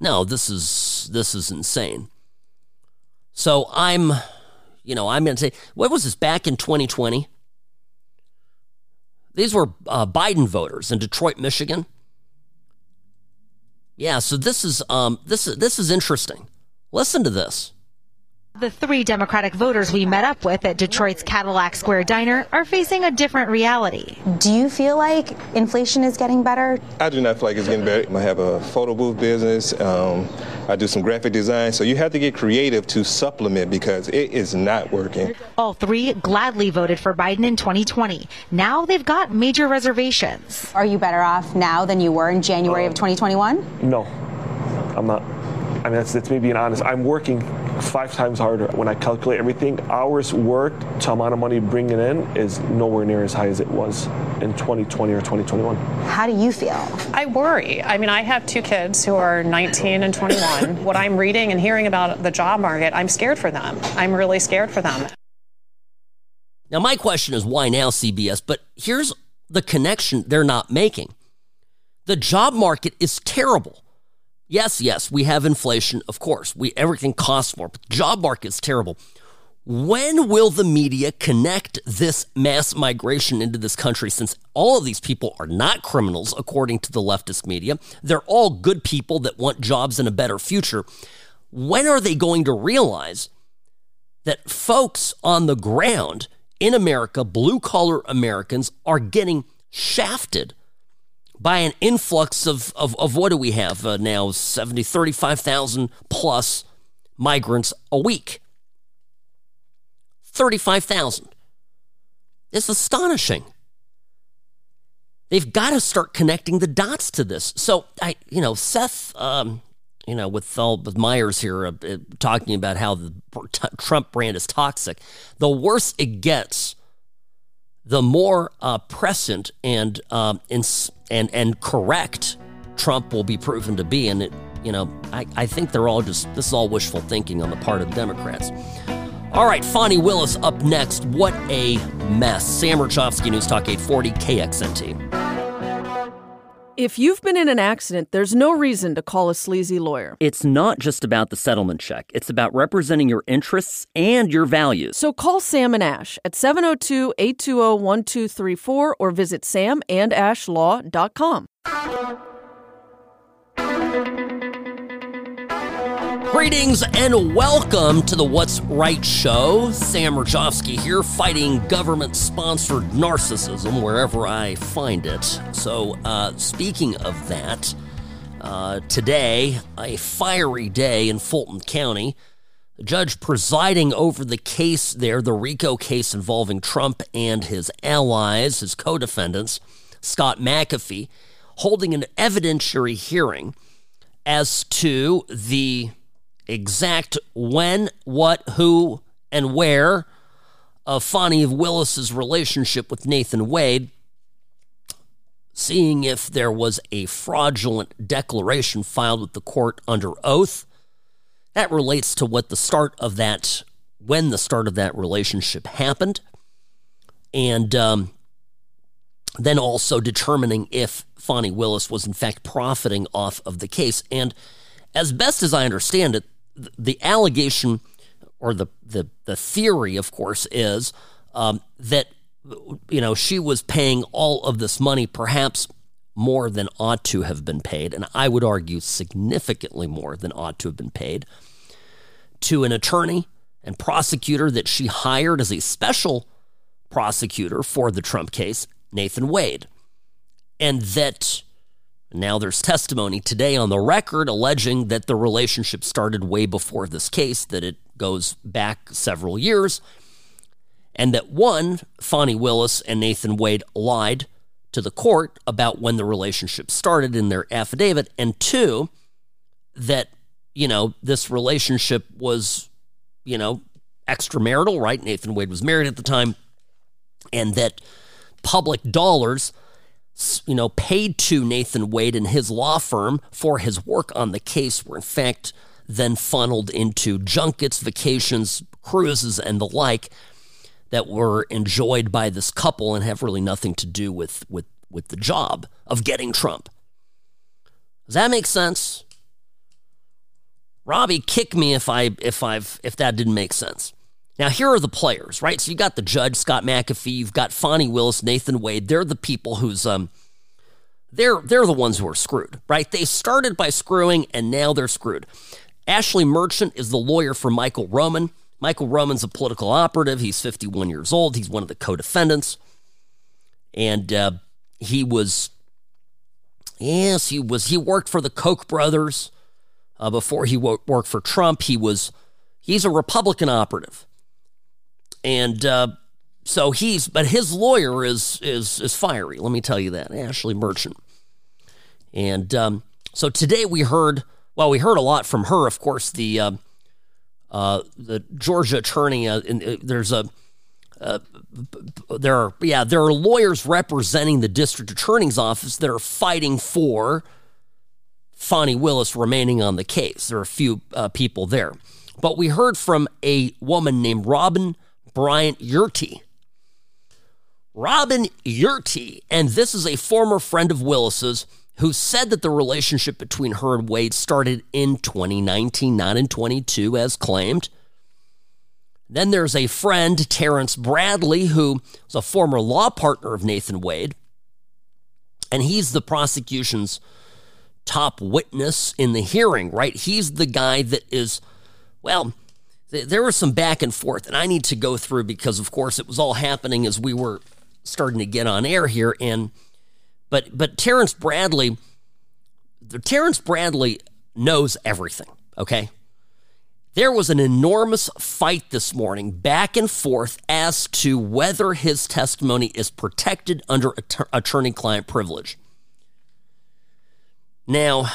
No, this is this is insane. So I'm, you know, I'm going to say, what was this back in 2020? These were uh, Biden voters in Detroit, Michigan. Yeah, so this is um this is this is interesting. Listen to this. The three Democratic voters we met up with at Detroit's Cadillac Square Diner are facing a different reality. Do you feel like inflation is getting better? I do not feel like it's getting better. I have a photo booth business. Um, I do some graphic design. So you have to get creative to supplement because it is not working. All three gladly voted for Biden in 2020. Now they've got major reservations. Are you better off now than you were in January um, of 2021? No, I'm not. I mean, that's, that's me being honest. I'm working five times harder. When I calculate everything, hours worked to amount of money bringing in is nowhere near as high as it was in 2020 or 2021. How do you feel? I worry. I mean, I have two kids who are 19 and 21. *laughs* what I'm reading and hearing about the job market, I'm scared for them. I'm really scared for them. Now, my question is why now, CBS? But here's the connection they're not making the job market is terrible. Yes, yes, we have inflation, of course. We everything costs more, but the job market is terrible. When will the media connect this mass migration into this country since all of these people are not criminals, according to the leftist media? They're all good people that want jobs and a better future. When are they going to realize that folks on the ground in America, blue collar Americans, are getting shafted by an influx of, of, of what do we have uh, now? 70, 35,000 plus migrants a week. 35,000. It's astonishing. They've got to start connecting the dots to this. So, I, you know, Seth, um, you know, with all with Myers here uh, uh talking about how the Trump brand is toxic. The worse it gets, the more uh, prescient and um, ins- and and correct Trump will be proven to be. And it, you know, I, I think they're all just this is all wishful thinking on the part of the Democrats. All right, Fani Willis up next. What a mess. Sam Mirejovsky, News Talk 840 KXNT. If you've been in an accident, there's no reason to call a sleazy lawyer. It's not just about the settlement check, it's about representing your interests and your values. So call Sam and Ash at 702 820 1234 or visit samandashlaw.com. Greetings and welcome to the What's Right show. Sam Mirejovsky here, fighting government sponsored narcissism wherever I find it. So, uh, speaking of that, uh, today, a fiery day in Fulton County. The judge presiding over the case there, the RICO case involving Trump and his allies, his co defendants, Scott McAfee, holding an evidentiary hearing as to the exact when, what, who, and where of Fani Willis's relationship with Nathan Wade, seeing if there was a fraudulent declaration filed with the court under oath. That relates to what the start of that, when the start of that relationship happened. And um, then also determining if Fani Willis was in fact profiting off of the case. And as best as I understand it, the allegation or the, the, the theory, of course, is um, that you know she was paying all of this money, perhaps more than ought to have been paid, and I would argue significantly more than ought to have been paid, to an attorney and prosecutor that she hired as a special prosecutor for the Trump case, Nathan Wade, and that now, there's testimony today on the record alleging that the relationship started way before this case, that it goes back several years, and that one, Fani Willis and Nathan Wade lied to the court about when the relationship started in their affidavit, and two, that, you know, this relationship was, you know, extramarital, right? Nathan Wade was married at the time, and that public dollars you know, paid to Nathan Wade and his law firm for his work on the case were in fact then funneled into junkets, vacations, cruises, and the like that were enjoyed by this couple and have really nothing to do with, with, with the job of getting Trump. Does that make sense? Robbie, kick me if I if I've if that didn't make sense. Now, here are the players, right? So you got the judge, Scott McAfee, you've got Fani Willis, Nathan Wade. They're the people who's um they're they're the ones who are screwed, right? They started by screwing and now they're screwed. Ashley Merchant is the lawyer for Michael Roman. Michael Roman's a political operative. He's 51 years old. He's one of the co-defendants. And uh, he was yes, he was he worked for the Koch brothers uh, before he worked for Trump. He was he's a Republican operative and uh, so he's but his lawyer is is is fiery. Let me tell you that Ashley Merchant. And um, so today we heard well we heard a lot from her. Of course the uh, uh, the Georgia attorney. Uh, in, uh, there's a uh, there are yeah there are lawyers representing the district attorney's office that are fighting for Fani Willis remaining on the case. There are a few people there, but we heard from a woman named Robin Bryant Yeartie. Robin Yeartie, and this is a former friend of Willis's who said that the relationship between her and Wade started in 2019, not in 22, as claimed. Then there's a friend, Terrence Bradley, who was a former law partner of Nathan Wade. And he's the prosecution's top witness in the hearing, right? He's the guy that is, well, there was some back and forth, and I need to go through because, of course, it was all happening as we were starting to get on air here. And but but Terrence Bradley, Terrence Bradley knows everything. Okay, there was an enormous fight this morning, back and forth, as to whether his testimony is protected under attorney client privilege. Now,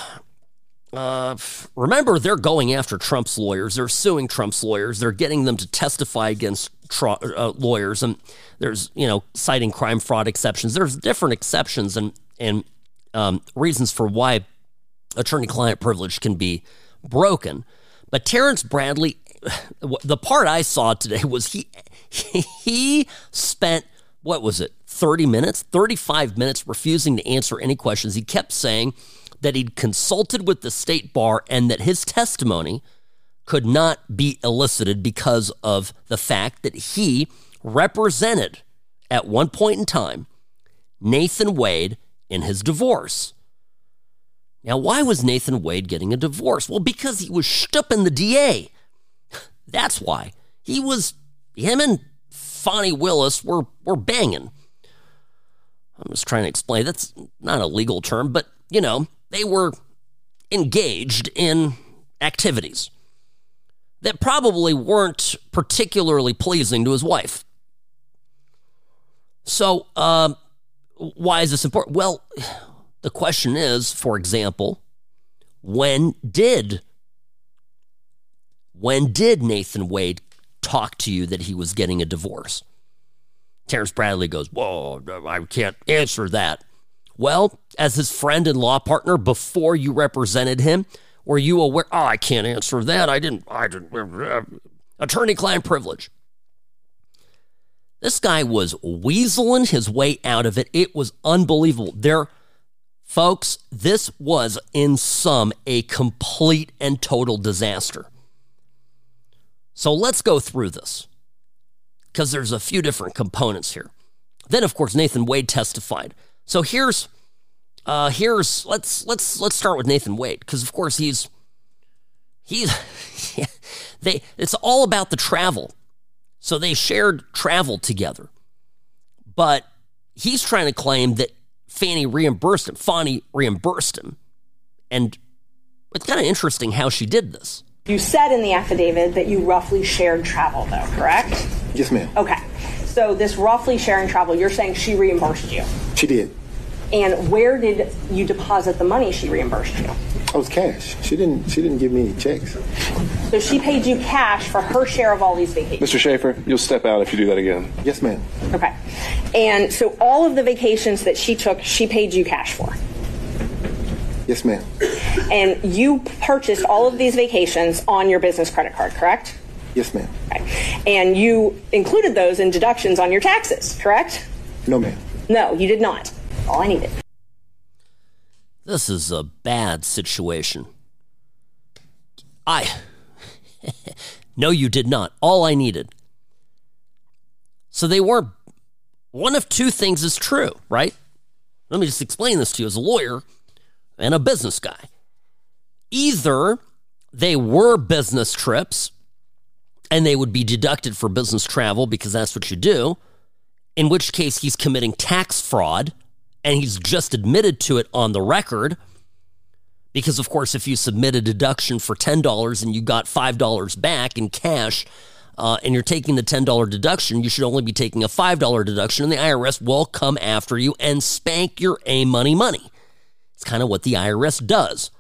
uh, remember, they're going after Trump's lawyers. They're suing Trump's lawyers. They're getting them to testify against uh, lawyers, and there's you know citing crime fraud exceptions. There's different exceptions and and um, reasons for why attorney-client privilege can be broken. But Terrence Bradley, *sighs* the part I saw today was he *laughs* he spent what was it 30 minutes 35 minutes refusing to answer any questions he kept saying that he'd consulted with the state bar and that his testimony could not be elicited because of the fact that he represented at one point in time Nathan Wade in his divorce now, why was Nathan Wade getting a divorce? Well, because he was stupping the DA. *laughs* That's why. He was, him and Fani Willis were, were banging. I'm just trying to explain. That's not a legal term, but, you know, they were engaged in activities that probably weren't particularly pleasing to his wife. So, uh, why is this important? Well, the question is, for example, when did when did Nathan Wade talk to you that he was getting a divorce? Terrence Bradley goes, Whoa, I can't answer that. Well, as his friend and law partner before you represented him, were you aware? Oh, I can't answer that. I didn't, I didn't, uh, attorney client privilege. This guy was weaseling his way out of it. It was unbelievable. There Folks, this was in sum a complete and total disaster. So let's go through this because there's a few different components here. Then, of course, Nathan Wade testified. So here's uh, here's let's let's let's start with Nathan Wade because of course he's he's *laughs* they it's all about the travel. So they shared travel together. But he's trying to claim that Fani reimbursed him. Fani reimbursed him. And it's kind of interesting how she did this. You said in the affidavit that you roughly shared travel, though, correct? Yes, ma'am. Okay. So, this roughly sharing travel, you're saying she reimbursed you? She did. And where did you deposit the money she reimbursed you? Oh, it was cash. She didn't. She didn't give me any checks. So she paid you cash for her share of all these vacations. Mr. Schaefer, you'll step out if you do that again. Yes, ma'am. Okay. And so all of the vacations that she took, she paid you cash for. Yes, ma'am. And you purchased all of these vacations on your business credit card, correct? Yes, ma'am. Okay. And you included those in deductions on your taxes, correct? No, ma'am. No, you did not. All I needed. This is a bad situation. I. *laughs* no, you did not. All I needed. So they weren't. One of two things is true, right? Let me just explain this to you as a lawyer and a business guy. Either they were business trips and they would be deducted for business travel because that's what you do, in which case he's committing tax fraud and he's just admitted to it on the record. Because, of course, if you submit a deduction for $10 and you got $5 back in cash, uh, and you're taking the $10 deduction, you should only be taking a $5 deduction, and the IRS will come after you and spank your A money money. It's kind of what the IRS does.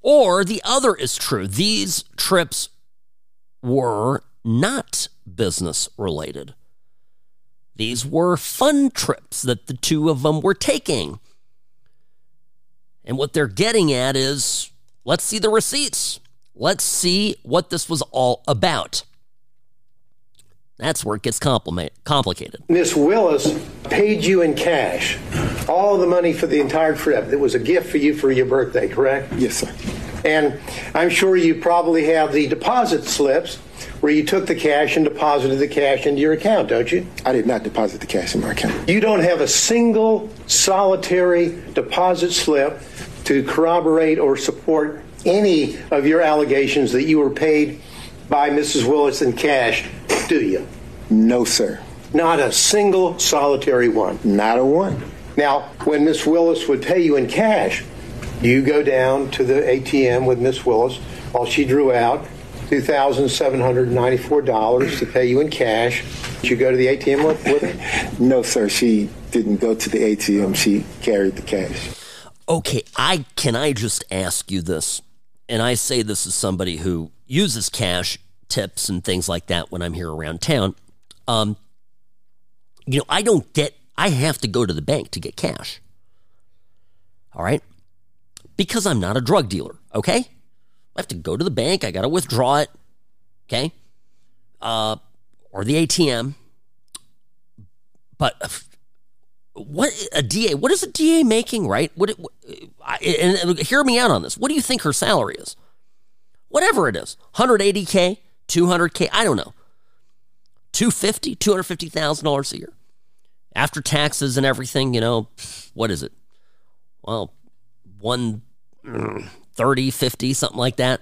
Or the other is true. These trips were not business related. These were fun trips that the two of them were taking. And what they're getting at is let's see the receipts. Let's see what this was all about. That's where it gets complicated. Miss Willis paid you in cash all the money for the entire trip. It was a gift for you for your birthday, correct? Yes, sir. And I'm sure you probably have the deposit slips where you took the cash and deposited the cash into your account, don't you? I did not deposit the cash in my account. You don't have a single solitary deposit slip to corroborate or support any of your allegations that you were paid by Mrs. Willis in cash, do you? No, sir. Not a single solitary one. Not a one. Now, when Miss Willis would pay you in cash, you go down to the ATM with Miss Willis while she drew out $2,794 to pay you in cash. Did you go to the ATM with, with her? No, sir. She didn't go to the ATM. She carried the cash. Okay, I can I just ask you this? And I say this as somebody who uses cash tips and things like that when I'm here around town. Um, you know, I don't get I have to go to the bank to get cash. All right? Because I'm not a drug dealer, okay? I have to go to the bank, I got to withdraw it, okay? Uh, or the ATM. But what a DA, what is a DA making, right? What, what and, and hear me out on this. What do you think her salary is? Whatever it is, 180k, 200k, I don't know. 250, 250,000 dollars a year after taxes and everything, you know, what is it? Well, 130, 50, something like that.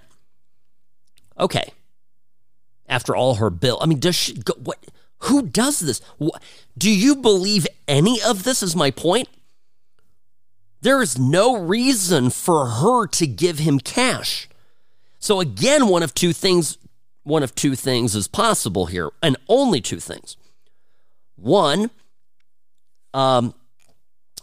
Okay. After all her bill, I mean, does she go, what? Who does this? What, do you believe any of this? Is my point. There is no reason for her to give him cash. So again, one of two things, one of two things is possible here, and only two things. One, um,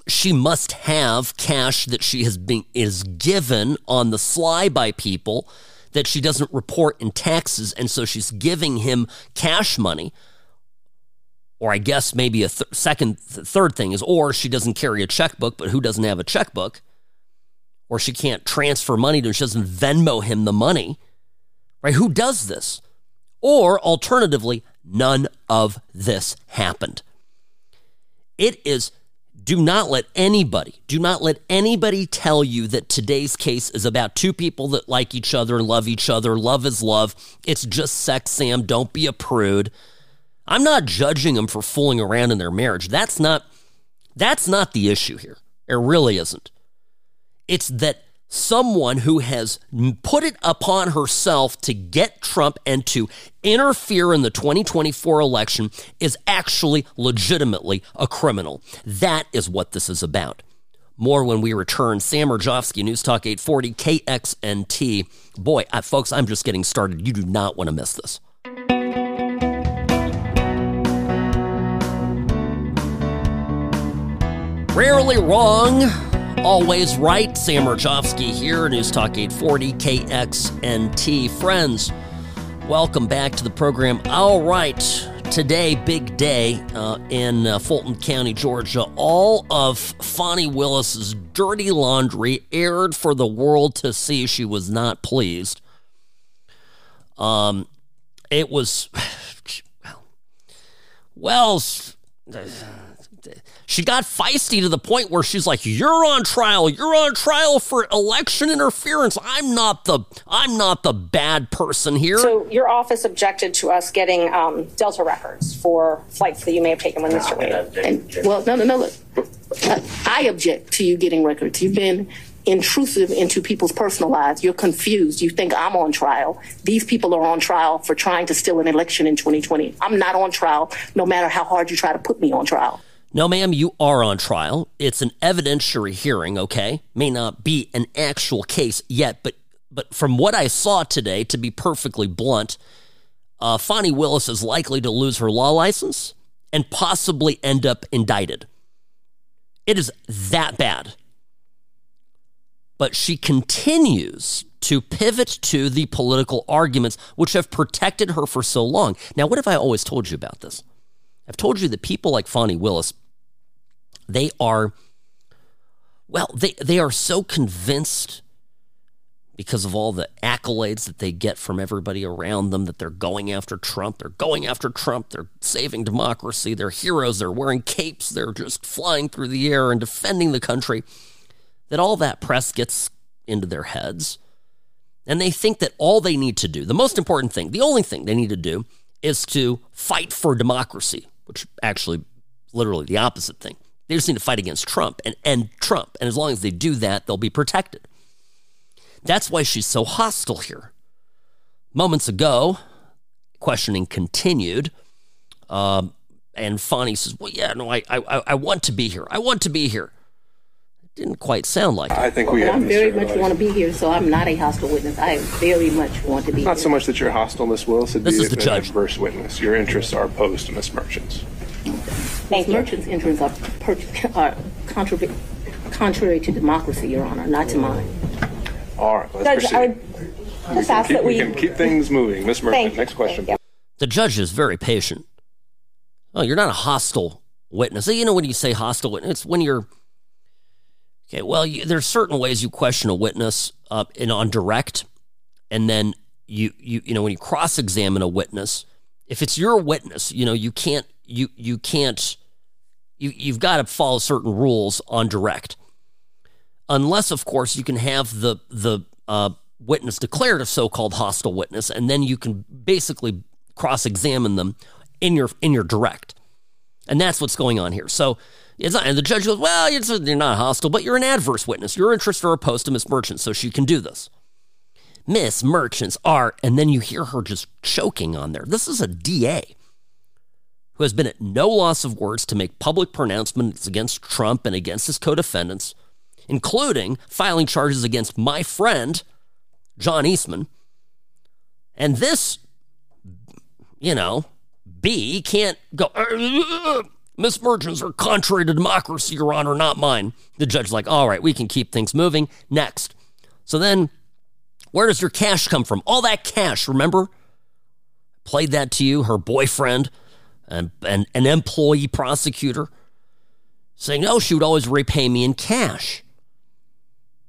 she must have cash that she has been is given on the sly by people that she doesn't report in taxes, and so she's giving him cash money. Or I guess maybe a th- second, th- third thing is, or she doesn't carry a checkbook, but who doesn't have a checkbook? Or she can't transfer money to him, she doesn't Venmo him the money, right? Who does this? Or alternatively, none of this happened. It is do not let anybody, do not let anybody tell you that today's case is about two people that like each other and love each other. Love is love. It's just sex, Sam. Don't be a prude. I'm not judging them for fooling around in their marriage. That's not that's not the issue here. It really isn't. It's that someone who has put it upon herself to get Trump and to interfere in the 2024 election is actually legitimately a criminal. That is what this is about. More when we return. Sam Mirejovsky, News Talk 840, KXNT. Boy, I, folks, I'm just getting started. You do not want to miss this. Rarely wrong always right. Sam Mirejovsky here, News Talk 840 KXNT. Friends, welcome back to the program. All right, today, big day uh, in uh, Fulton County, Georgia. All of Fani Willis's dirty laundry aired for the world to see. She was not pleased. Um, it was, *sighs* well, she got feisty to the point where she's like, "You're on trial. You're on trial for election interference. I'm not the I'm not the bad person here." So your office objected to us getting um, Delta records for flights that you may have taken with Mr. Reid. And, well, no, no, no. Look, I object to you getting records. You've been intrusive into people's personal lives. You're confused. You think I'm on trial. These people are on trial for trying to steal an election in 2020. I'm not on trial, no matter how hard you try to put me on trial. No, ma'am, you are on trial. It's an evidentiary hearing, okay? May not be an actual case yet, but but from what I saw today, to be perfectly blunt, uh, Fani Willis is likely to lose her law license and possibly end up indicted. It is that bad. But she continues to pivot to the political arguments which have protected her for so long. Now, what have I always told you about this? I've told you that people like Fani Willis they are, well, they, they are so convinced because of all the accolades that they get from everybody around them that they're going after Trump. They're going after Trump. They're saving democracy. They're heroes. They're wearing capes. They're just flying through the air and defending the country. That all that press gets into their heads. And they think that all they need to do, the most important thing, the only thing they need to do is to fight for democracy, which actually literally the opposite thing. They just need to fight against Trump and end Trump. And as long as they do that, they'll be protected. That's why she's so hostile here. Moments ago, questioning continued. Um, and Fani says, Well, yeah, no, I, I, I want to be here. I want to be here. It didn't quite sound like it. I think we well, have. I very much want to be here, so I'm not a hostile witness. I very much want to be Not here. so much that you're hostile, Miss Willis. It'd This be is the an judge. adverse witness. Your interests are opposed to Miss Merchant's. Miss Merchant's interests are, per- are contrary, contrary to democracy, Your Honor, not to mine. All right, let's Judge, proceed. I would just ask keep, that we we- can keep things moving. Miss Merchant, Thank you. next question. The judge is very patient. Oh, you're not a hostile witness. You know when you say hostile witness, it's when you're okay. Well, you, there's certain ways you question a witness uh, in on direct, and then you you you know when you cross examine a witness, if it's your witness, you know you can't you you can't you you've got to follow certain rules on direct, unless of course you can have the the uh, witness declared a so-called hostile witness, and then you can basically cross-examine them in your in your direct, and that's what's going on here. So. It's not, and the judge goes, Well, you're not hostile, but you're an adverse witness. Your interests are opposed to Miss Merchant, so she can do this. Miss Merchant's art, and then you hear her just choking on there. This is a DA who has been at no loss of words to make public pronouncements against Trump and against his co defendants, including filing charges against my friend, John Eastman. And this, you know, B can't go, "Uh, Miss Merchants are contrary to democracy, Your Honor, not mine. The judge's like, all right, we can keep things moving. Next. So then, where does your cash come from? All that cash, remember? Played that to you, her boyfriend, and, and an employee prosecutor, saying, no, she would always repay me in cash.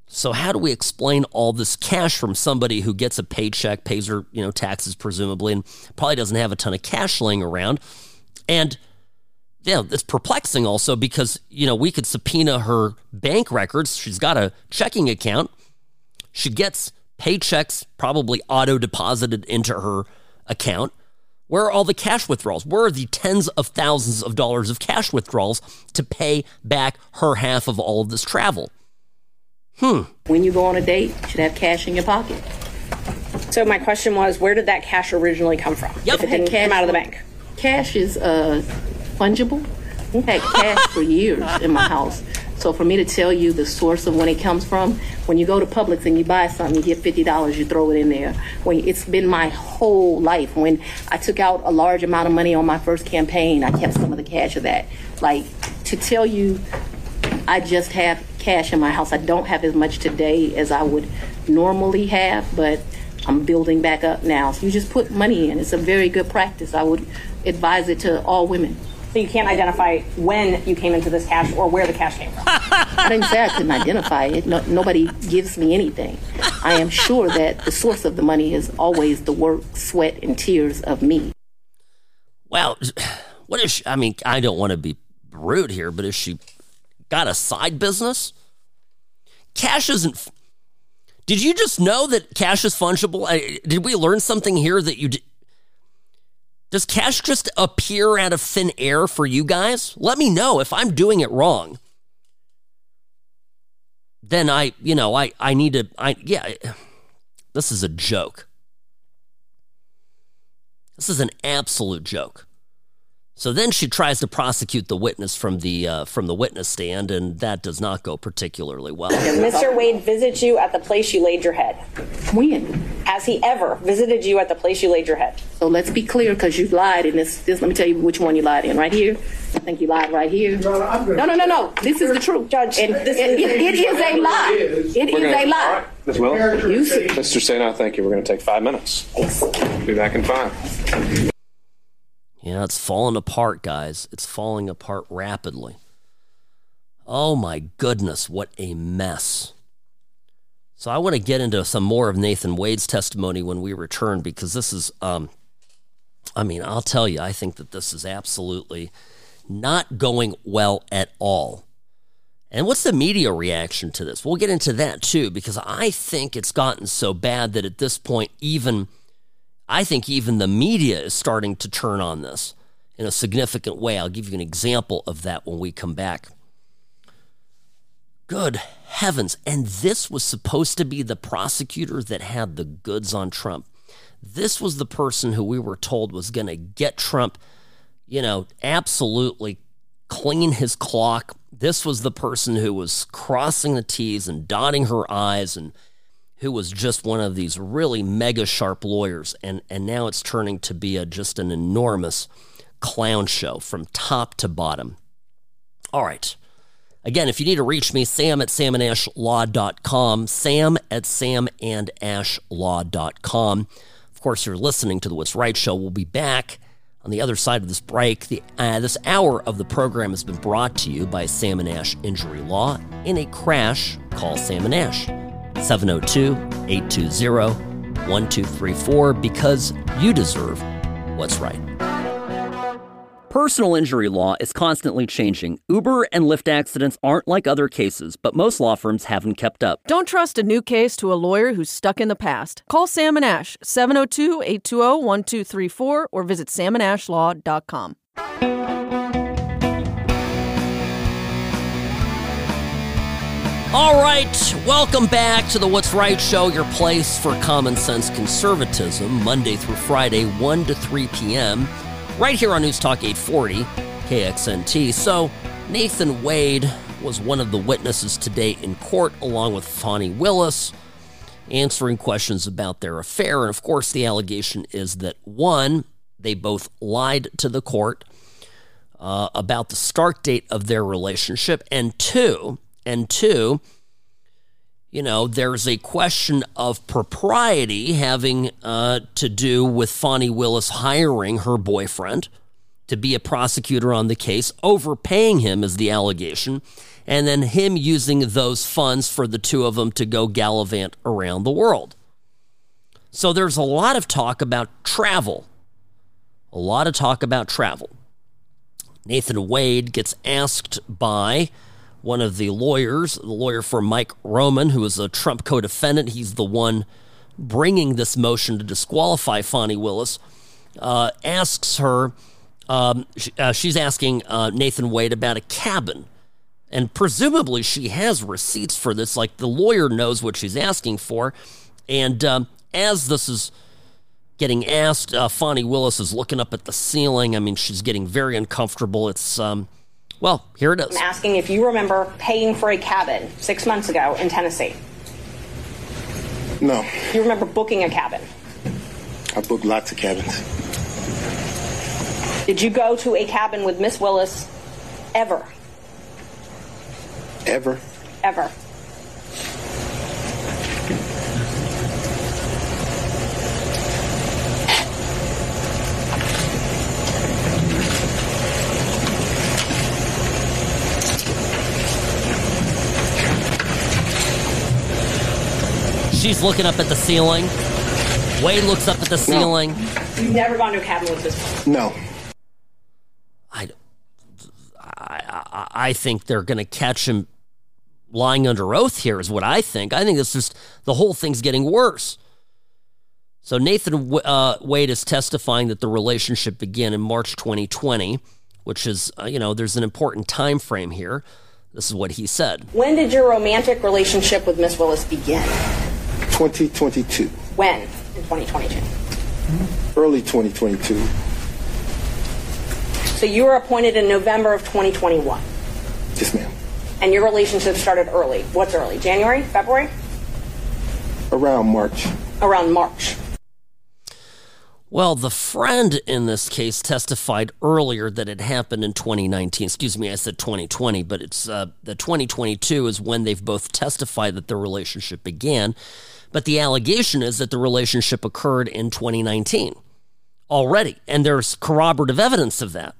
So how do we explain all this cash from somebody who gets a paycheck, pays her, you know, taxes presumably, and probably doesn't have a ton of cash laying around? And yeah, it's perplexing also because, you know, we could subpoena her bank records. She's got a checking account. She gets paychecks probably auto deposited into her account. Where are all the cash withdrawals? Where are the tens of thousands of dollars of cash withdrawals to pay back her half of all of this travel? Hmm. When you go on a date, you should have cash in your pocket. So my question was, where did that cash originally come from? If it didn't come out of the bank. Cash is uh, fungible. I've had cash for years in my house. So for me to tell you the source of when it comes from, when you go to Publix and you buy something, you get fifty dollars, you throw it in there. When it's been my whole life. When I took out a large amount of money on my first campaign, I kept some of the cash of that. Like to tell you, I just have cash in my house. I don't have as much today as I would normally have, but I'm building back up now. So you just put money in. It's a very good practice. I would advise it to all women. So you can't identify when you came into this cash or where the cash came from. I didn't say I couldn't identify it. No, nobody gives me anything. I am sure that the source of the money is always the work, sweat, and tears of me. Well, what if she, I mean, I don't want to be rude here, but if she got a side business, cash isn't. Did you just know that cash is fungible? Did we learn something here that you did? Does cash just appear out of thin air for you guys? Let me know if I'm doing it wrong. Then I, you know, I I need to I yeah, this is a joke. This is an absolute joke. So then she tries to prosecute the witness from the uh, from the witness stand, and that does not go particularly well. Did Mr. Wade visited you at the place you laid your head. When? Has he ever visited you at the place you laid your head? So let's be clear, because you've lied in this, this. Let me tell you which one you lied in. Right here. I think you lied right here. No, no, no, no. This is the truth, Judge. And it, it, it is a lie. It gonna- a lie. Ms. Will? You see. Mr. Sena, thank you. We're going to take five minutes. Be back in five. Yeah, it's falling apart, guys. It's falling apart rapidly. Oh my goodness, what a mess. So I want to get into some more of Nathan Wade's testimony when we return because this is um I mean, I'll tell you, I think that this is absolutely not going well at all. And what's the media reaction to this? We'll get into that too, because I think it's gotten so bad that at this point, even I think even the media is starting to turn on this in a significant way. I'll give you an example of that when we come back. Good heavens. And this was supposed to be the prosecutor that had the goods on Trump. This was the person who we were told was going to get Trump, you know, absolutely clean his clock. This was the person who was crossing the T's and dotting her I's and who was just one of these really mega sharp lawyers. And, and now it's turning to be a, just an enormous clown show from top to bottom. All right. Again, if you need to reach me, sam at samandashlaw.com, sam at samandashlaw.com. Of course, you're listening to the What's Right show. We'll be back on the other side of this break. The, uh, this hour of the program has been brought to you by Sam and Ash Injury Law. In a crash, call Sam and Ash, 702 820 1234, because you deserve what's right. Personal injury law is constantly changing. Uber and Lyft accidents aren't like other cases, but most law firms haven't kept up. Don't trust a new case to a lawyer who's stuck in the past. Call Sam and Ash, 702 820 1234, or visit samandashlaw.com. All right, welcome back to the What's Right Show, your place for common sense conservatism, Monday through Friday, 1 to 3 p.m right here on News Talk 840 KXNT. So, Nathan Wade was one of the witnesses today in court, along with Fani Willis, answering questions about their affair. And of course, the allegation is that one, they both lied to the court uh, about the start date of their relationship, and two, and two, you know, there's a question of propriety having uh, to do with Fani Willis hiring her boyfriend to be a prosecutor on the case, overpaying him is the allegation, and then him using those funds for the two of them to go gallivant around the world. So there's a lot of talk about travel. A lot of talk about travel. Nathan Wade gets asked by one of the lawyers, the lawyer for Mike Roman, who is a Trump co defendant. He's the one bringing this motion to disqualify Fani Willis, uh, asks her, um, she, uh, she's asking uh, Nathan Wade about a cabin. And presumably she has receipts for this. Like the lawyer knows what she's asking for. And um, as this is getting asked, uh, Fani Willis is looking up at the ceiling. I mean, she's getting very uncomfortable. It's. Um, well, here it is. I'm asking if you remember paying for a cabin six months ago in Tennessee. No. You remember booking a cabin? I booked lots of cabins. Did you go to a cabin with Miss Willis ever? Ever? Ever. She's looking up at the ceiling. Wade looks up at the ceiling. You've never gone to a cabin with this. No. I, I, I think they're going to catch him lying under oath here, is what I think. I think it's just the whole thing's getting worse. So Nathan uh, Wade is testifying that the relationship began in March 2020, which is, uh, you know, there's an important time frame here. This is what he said. When did your romantic relationship with Miss Willis begin? 2022. When in 2022? Early 2022. So you were appointed in November of 2021. Yes, ma'am. And your relationship started early. What's early? January? February? Around March. Around March. Well, the friend in this case testified earlier that it happened in 2019. Excuse me, I said 2020, but it's uh, the 2022 is when they've both testified that the relationship began. But the allegation is that the relationship occurred in 2019 already, and there's corroborative evidence of that.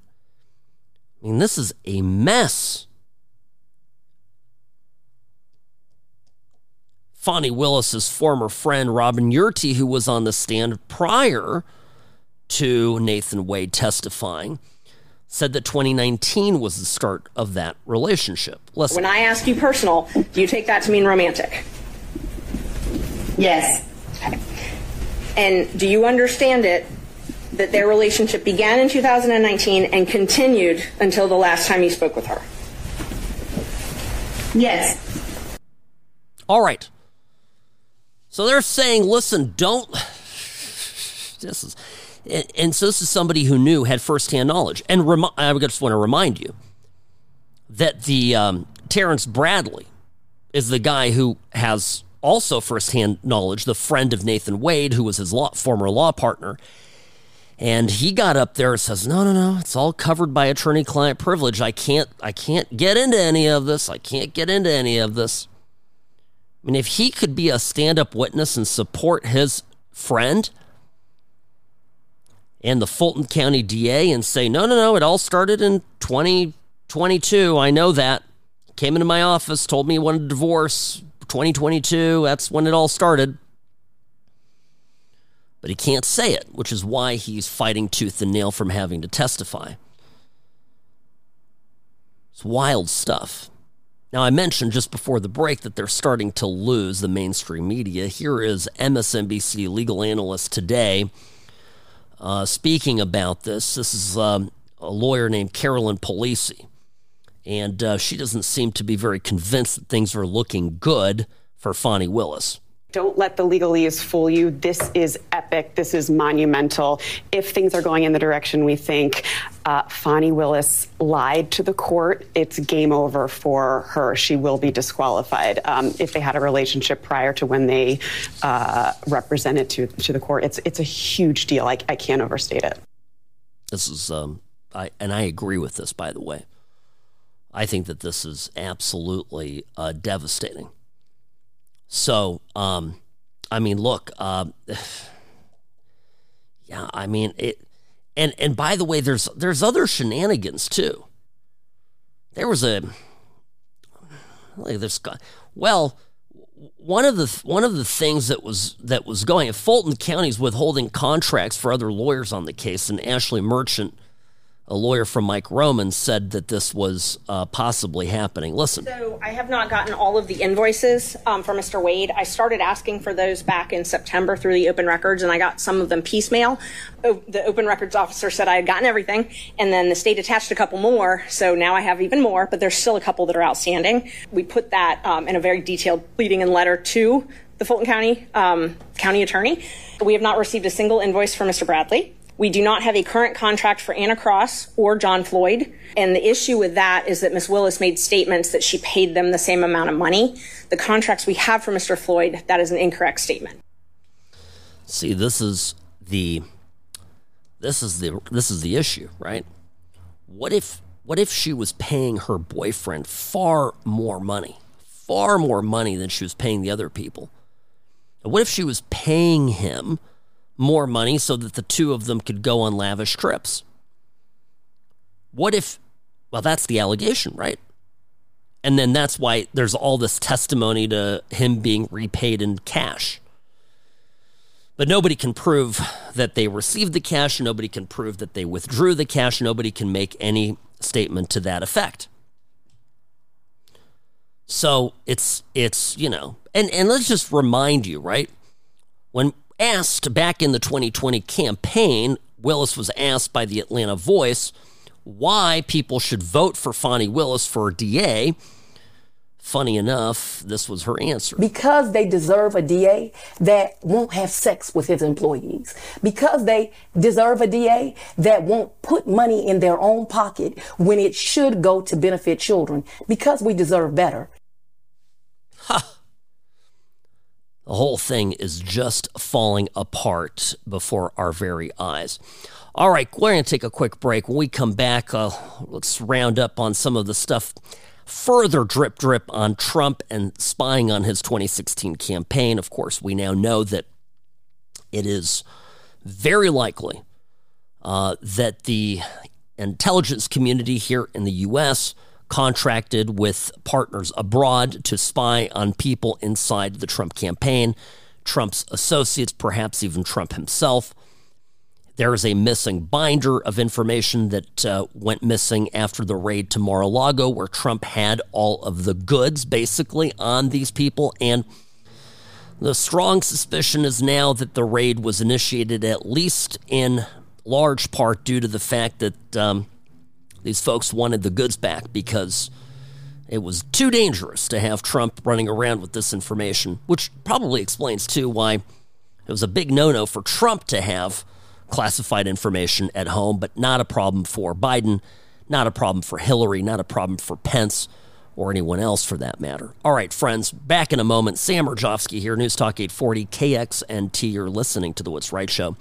I mean, this is a mess. Fani Willis's former friend Robin Yeartie, who was on the stand prior to Nathan Wade testifying, said that 2019 was the start of that relationship. Listen. When I ask you personal, do you take that to mean romantic? Yes. And do you understand it that their relationship began in 2019 and continued until the last time you spoke with her? Yes. All right. So they're saying, listen, don't. This is, and, and so this is somebody who knew had firsthand knowledge. And rem- I just want to remind you that the um, Terrence Bradley is the guy who has also firsthand knowledge, the friend of Nathan Wade, who was his law, former law partner. And he got up there and says, "No, no, no, it's all covered by attorney-client privilege. I can't, I can't get into any of this. I can't get into any of this." I mean, if he could be a stand-up witness and support his friend and the Fulton County DA and say, "No, no, no, it all started in 2022. I know that." Came into my office, told me he wanted a divorce, 2022, that's when it all started. But he can't say it, which is why he's fighting tooth and nail from having to testify. It's wild stuff. Now, I mentioned just before the break that they're starting to lose the mainstream media. Here is MSNBC legal analyst today uh, speaking about this. This is um, a lawyer named Carolyn Polisi. And uh, she doesn't seem to be very convinced that things are looking good for Fani Willis. Don't let the legalese fool you. This is epic. This is monumental. If things are going in the direction we think, uh, Willis lied to the court. It's game over for her. She will be disqualified. Um, if they had a relationship prior to when they uh, represented to, to the court, it's, it's a huge deal. I, I can't overstate it. This is, um, I, and I agree with this, by the way. I think that this is absolutely uh, devastating. So, um, I mean, look, uh, *sighs* yeah, I mean it, and and by the way, there's there's other shenanigans too. There was a like this guy. Well, one of the one of the things that was that was going, Fulton County's withholding contracts for other lawyers on the case, and Ashley Merchant a lawyer from Mike Roman said that this was uh, possibly happening. Listen. So I have not gotten all of the invoices um, for Mr. Wade. I started asking for those back in September through the open records, and I got some of them piecemeal. O- the open records officer said I had gotten everything, and then the state attached a couple more. So now I have even more, but there's still a couple that are outstanding. We put that um, in a very detailed pleading and letter to the Fulton County um, County Attorney. We have not received a single invoice for Mr. Bradley. We do not have a current contract for Anna Cross or John Floyd. And the issue with that is that Ms. Willis made statements that she paid them the same amount of money. The contracts we have for Mr. Floyd, that is an incorrect statement. See, this is the this is the this is the issue, right? What if what if she was paying her boyfriend far more money? Far more money than she was paying the other people. what if she was paying him more money so that the two of them could go on lavish trips. What if, well, that's the allegation, right? And then that's why there's all this testimony to him being repaid in cash. But nobody can prove that they received the cash. Nobody can prove that they withdrew the cash. Nobody can make any statement to that effect. So it's it's you know, and and let's just remind you, right? When asked back in the 2020 campaign, Willis was asked by the Atlanta Voice why people should vote for Fani Willis for DA. Funny enough, this was her answer. Because they deserve a DA that won't have sex with his employees. Because they deserve a DA that won't put money in their own pocket when it should go to benefit children. Because we deserve better. Ha! The whole thing is just falling apart before our very eyes. All right, we're going to take a quick break. When we come back, uh, let's round up on some of the stuff further drip drip on Trump and spying on his 2016 campaign. Of course, we now know that it is very likely uh, that the intelligence community here in the U.S contracted with partners abroad to spy on people inside the Trump campaign, Trump's associates, perhaps even Trump himself. there is a missing binder of information that uh, went missing after the raid to Mar a Lago, where Trump had all of the goods basically on these people. And the strong suspicion is now that the raid was initiated at least in large part due to the fact that um, these folks wanted the goods back because it was too dangerous to have Trump running around with this information, which probably explains, too, why it was a big no no for Trump to have classified information at home, but not a problem for Biden, not a problem for Hillary, not a problem for Pence or anyone else for that matter. All right, friends, back in a moment. Sam Mirejovsky here, News Talk 840 KXNT. You're listening to The What's Right Show,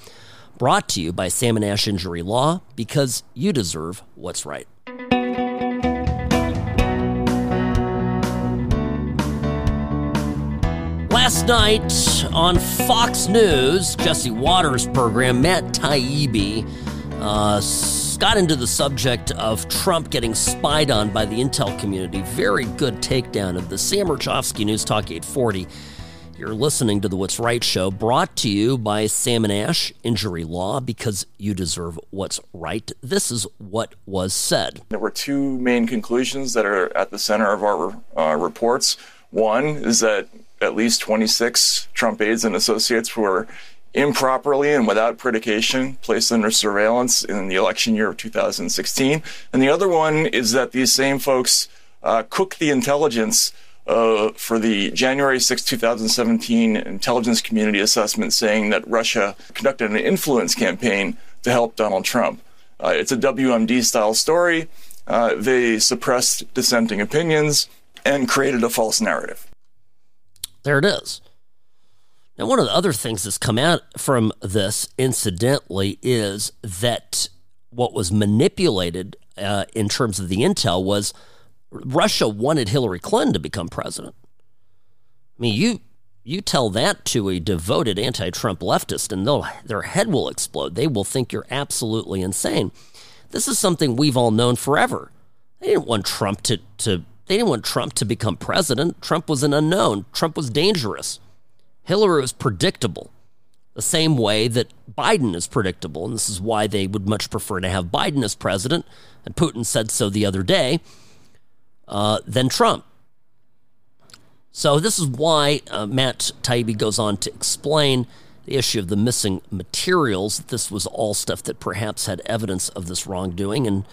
brought to you by Sam and Ash Injury Law, because you deserve what's right. Last night on Fox News, Jesse Watters' program, Matt Taibbi uh, got into the subject of Trump getting spied on by the intel community. Very good takedown of the Sam Mirejovsky News Talk 840. You're listening to the What's Right show, brought to you by Sam and Ash Injury Law, because you deserve what's right. This is what was said. There were two main conclusions that are at the center of our uh, reports. One is that at least 26 Trump aides and associates were improperly and without predication placed under surveillance in the election year of 2016. And the other one is that these same folks uh, cooked the intelligence uh, for the January 6, 2017 intelligence community assessment saying that Russia conducted an influence campaign to help Donald Trump. Uh, it's a WMD style story. Uh, they suppressed dissenting opinions and created a false narrative. There it is. Now, one of the other things that's come out from this, incidentally, is that what was manipulated uh, in terms of the intel was Russia wanted Hillary Clinton to become president. I mean, you you tell that to a devoted anti-Trump leftist, and their head will explode. They will think you're absolutely insane. This is something we've all known forever. They didn't want Trump to to they didn't want Trump to become president. Trump was an unknown. Trump was dangerous. Hillary was predictable, the same way that Biden is predictable. And this is why they would much prefer to have Biden as president, and Putin said so the other day, uh, than Trump. So, this is why uh, Matt Taibbi goes on to explain the issue of the missing materials. This was all stuff that perhaps had evidence of this wrongdoing. And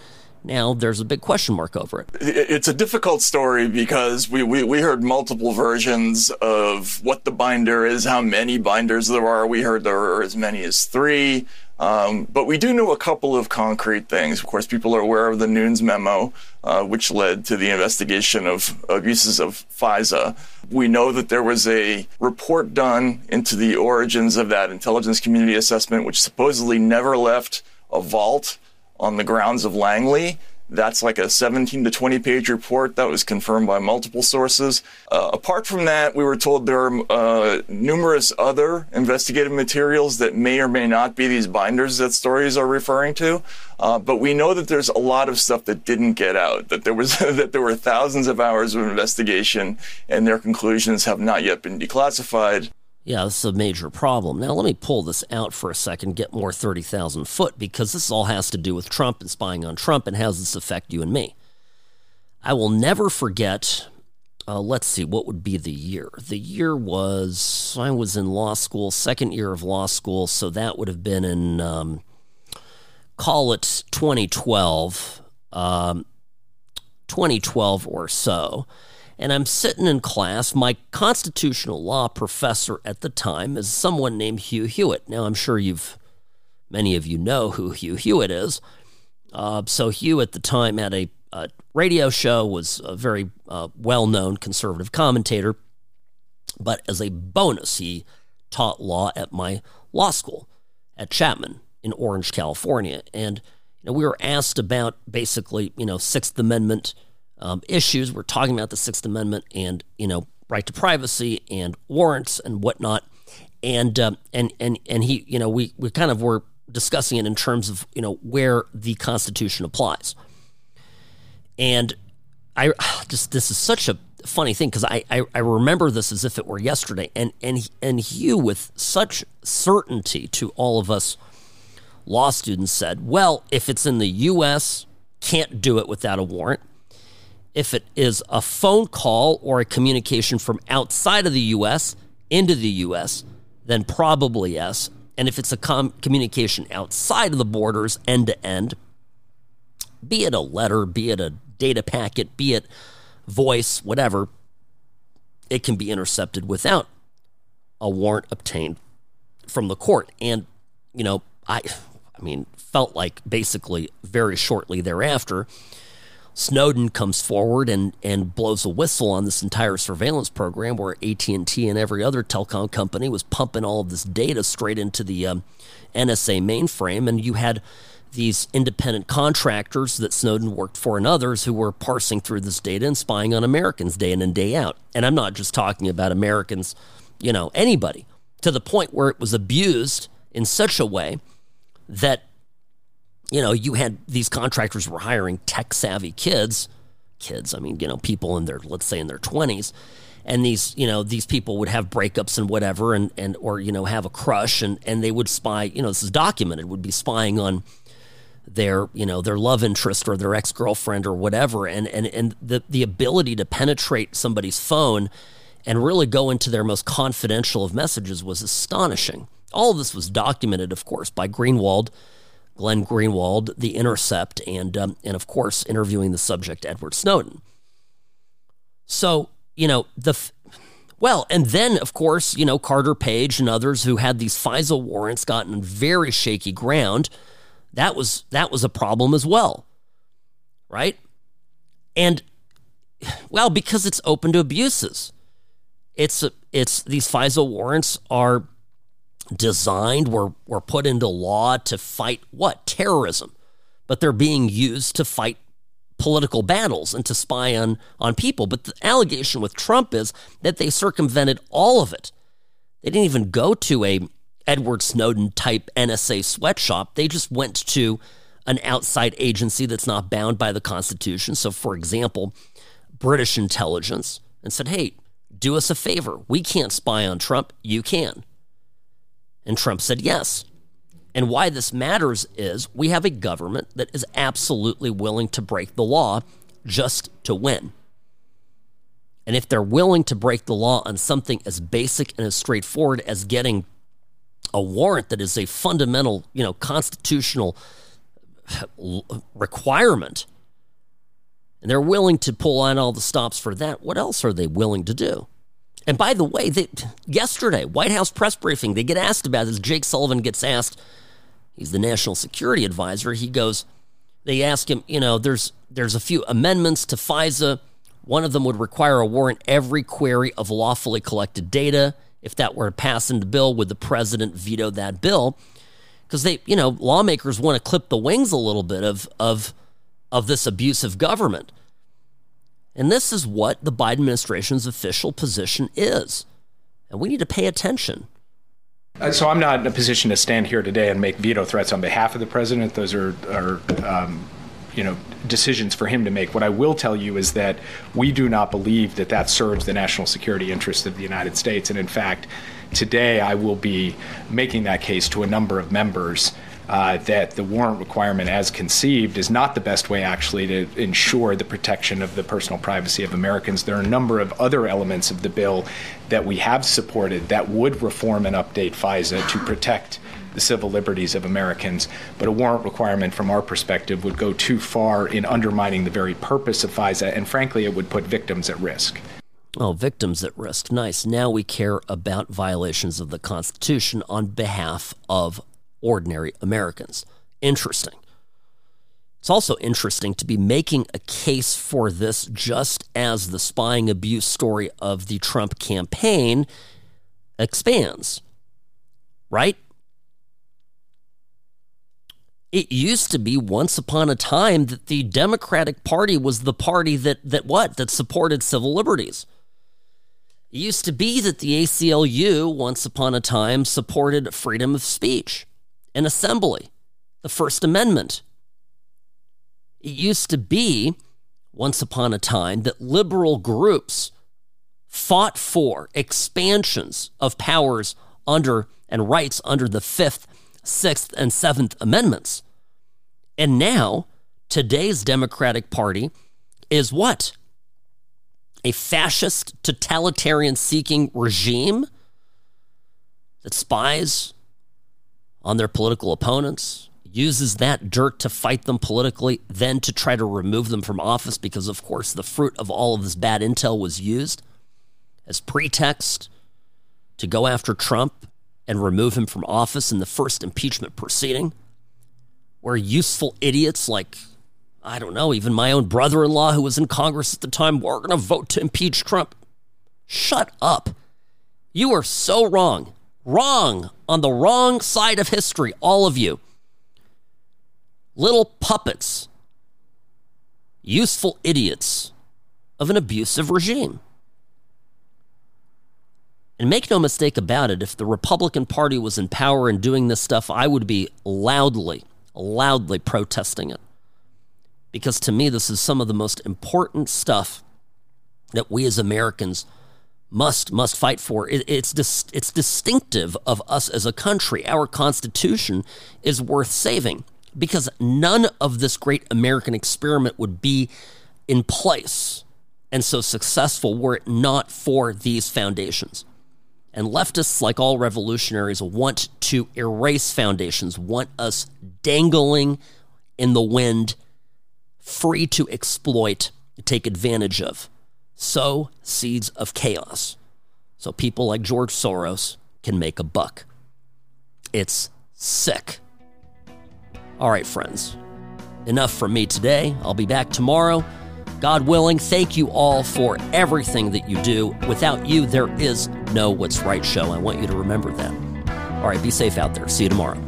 now there's a big question mark over it. It's a difficult story because we, we, we heard multiple versions of what the binder is, how many binders there are. We heard there are as many as three. Um, but we do know a couple of concrete things. Of course, people are aware of the Nunes memo, uh, which led to the investigation of abuses of FISA. We know that there was a report done into the origins of that intelligence community assessment, which supposedly never left a vault on the grounds of Langley. That's like a 17 to 20 page report that was confirmed by multiple sources. Uh, apart from that, we were told there are uh, numerous other investigative materials that may or may not be these binders that stories are referring to. Uh, but we know that there's a lot of stuff that didn't get out. That there was *laughs* that there were thousands of hours of investigation, and their conclusions have not yet been declassified. Yeah, this is a major problem. Now, let me pull this out for a second, get more 30,000 foot, because this all has to do with Trump and spying on Trump and how does this affect you and me. I will never forget, uh, let's see, what would be the year? The year was, I was in law school, second year of law school, so that would have been in, um, call it 2012, um, 2012 or so and I'm sitting in class. My constitutional law professor at the time is someone named Hugh Hewitt. Now, I'm sure you've, many of you know who Hugh Hewitt is. Uh, so, Hugh at the time had a, a radio show, was a very uh, well known conservative commentator. But as a bonus, he taught law at my law school at Chapman in Orange, California. And you know, we were asked about basically, you know, Sixth Amendment um, issues. We're talking about the Sixth Amendment and you know right to privacy and warrants and whatnot. And um, and and and he, you know, we we kind of were discussing it in terms of you know where the Constitution applies. And I *sighs* just this is such a funny thing because I, I I remember this as if it were yesterday. And and and Hugh with such certainty to all of us law students said, well, if it's in the U.S., can't do it without a warrant. If it is a phone call or a communication from outside of the U.S. into the U.S., then probably yes. And if it's a com- communication outside of the borders, end to end, be it a letter, be it a data packet, be it voice, whatever, it can be intercepted without a warrant obtained from the court. And, you know, I I mean, felt like basically very shortly thereafter, Snowden comes forward and, and blows a whistle on this entire surveillance program where AT&T and every other telecom company was pumping all of this data straight into the um, NSA mainframe. And you had these independent contractors that Snowden worked for and others who were parsing through this data and spying on Americans day in and day out. And I'm not just talking about Americans, you know, anybody, to the point where it was abused in such a way that you know, you had these contractors were hiring tech savvy kids, kids, I mean, you know, people in their, let's say in their 20s. And these, you know, these people would have breakups and whatever, and, and or, you know, have a crush, and, and they would spy, you know, this is documented, would be spying on their, you know, their love interest or their ex girlfriend or whatever. And, and, and the, the ability to penetrate somebody's phone and really go into their most confidential of messages was astonishing. All of this was documented, of course, by Greenwald Glenn Greenwald, The Intercept, and um, and of course interviewing the subject Edward Snowden. So you know the. well, and then of course, you know, Carter Page and others who had these FISA warrants gotten very shaky ground. That was that was a problem as well. Right? And well, because it's open to abuses. It's it's these FISA warrants are designed, were, were put into law to fight what? Terrorism. But they're being used to fight political battles and to spy on, on people. But the allegation with Trump is that they circumvented all of it. They didn't even go to a Edward Snowden type NSA sweatshop. They just went to an outside agency that's not bound by the Constitution. So, for example, British intelligence and said, hey, do us a favor. We can't spy on Trump. You can. And Trump said yes. And why this matters is we have a government that is absolutely willing to break the law just to win. And if they're willing to break the law on something as basic and as straightforward as getting a warrant that is a fundamental, you know, constitutional requirement, and they're willing to pull on all the stops for that, what else are they willing to do? And by the way, they, yesterday, White House press briefing, they get asked about this. Jake Sullivan gets asked, he's the national security advisor. He goes, they ask him, you know, there's there's a few amendments to FISA. One of them would require a warrant every query of lawfully collected data. If that were to pass into bill, would the president veto that bill? Because they, you know, lawmakers want to clip the wings a little bit of of of this abusive government. And this is what the Biden administration's official position is. And we need to pay attention. Uh, so I'm not in a position to stand here today and make veto threats on behalf of the president. Those are, are um, you know, decisions for him to make. What I will tell you is that we do not believe that that serves the national security interests of the United States. And in fact, today I will be making that case to a number of members uh, that the warrant requirement as conceived is not the best way actually to ensure the protection of the personal privacy of Americans. There are a number of other elements of the bill that we have supported that would reform and update FISA to protect the civil liberties of Americans, but a warrant requirement from our perspective would go too far in undermining the very purpose of FISA, and frankly, it would put victims at risk. Oh, victims at risk. Nice. Now we care about violations of the Constitution on behalf of ordinary Americans. Interesting. It's also interesting to be making a case for this just as the spying abuse story of the Trump campaign expands, right? It used to be once upon a time that the Democratic Party was the party that that what? That supported civil liberties. It used to be that the ACLU once upon a time supported freedom of speech an assembly, the First Amendment. It used to be, once upon a time, that liberal groups fought for expansions of powers under and rights under the Fifth Sixth, and Seventh Amendments. And now, today's Democratic Party is what? A fascist, totalitarian seeking regime that spies on their political opponents, uses that dirt to fight them politically, then to try to remove them from office because, of course, the fruit of all of this bad intel was used as pretext to go after Trump and remove him from office in the first impeachment proceeding, where useful idiots like, I don't know, even my own brother in law who was in Congress at the time, were going to vote to impeach Trump. Shut up. You are so wrong. Wrong. On the wrong side of history, all of you. Little puppets. Useful idiots of an abusive regime. And make no mistake about it, if the Republican Party was in power and doing this stuff, I would be loudly, loudly protesting it. Because to me, this is some of the most important stuff that we as Americans must must fight for. It, it's dis, it's distinctive of us as a country. Our Constitution is worth saving because none of this great American experiment would be in place and so successful were it not for these foundations. And leftists, like all revolutionaries, want to erase foundations, want us dangling in the wind, free to exploit, take advantage of. Sow seeds of chaos. So people like George Soros can make a buck. It's sick. All right, friends. Enough from me today. I'll be back tomorrow. God willing, thank you all for everything that you do. Without you, there is no What's Right show. I want you to remember that. All right, be safe out there. See you tomorrow.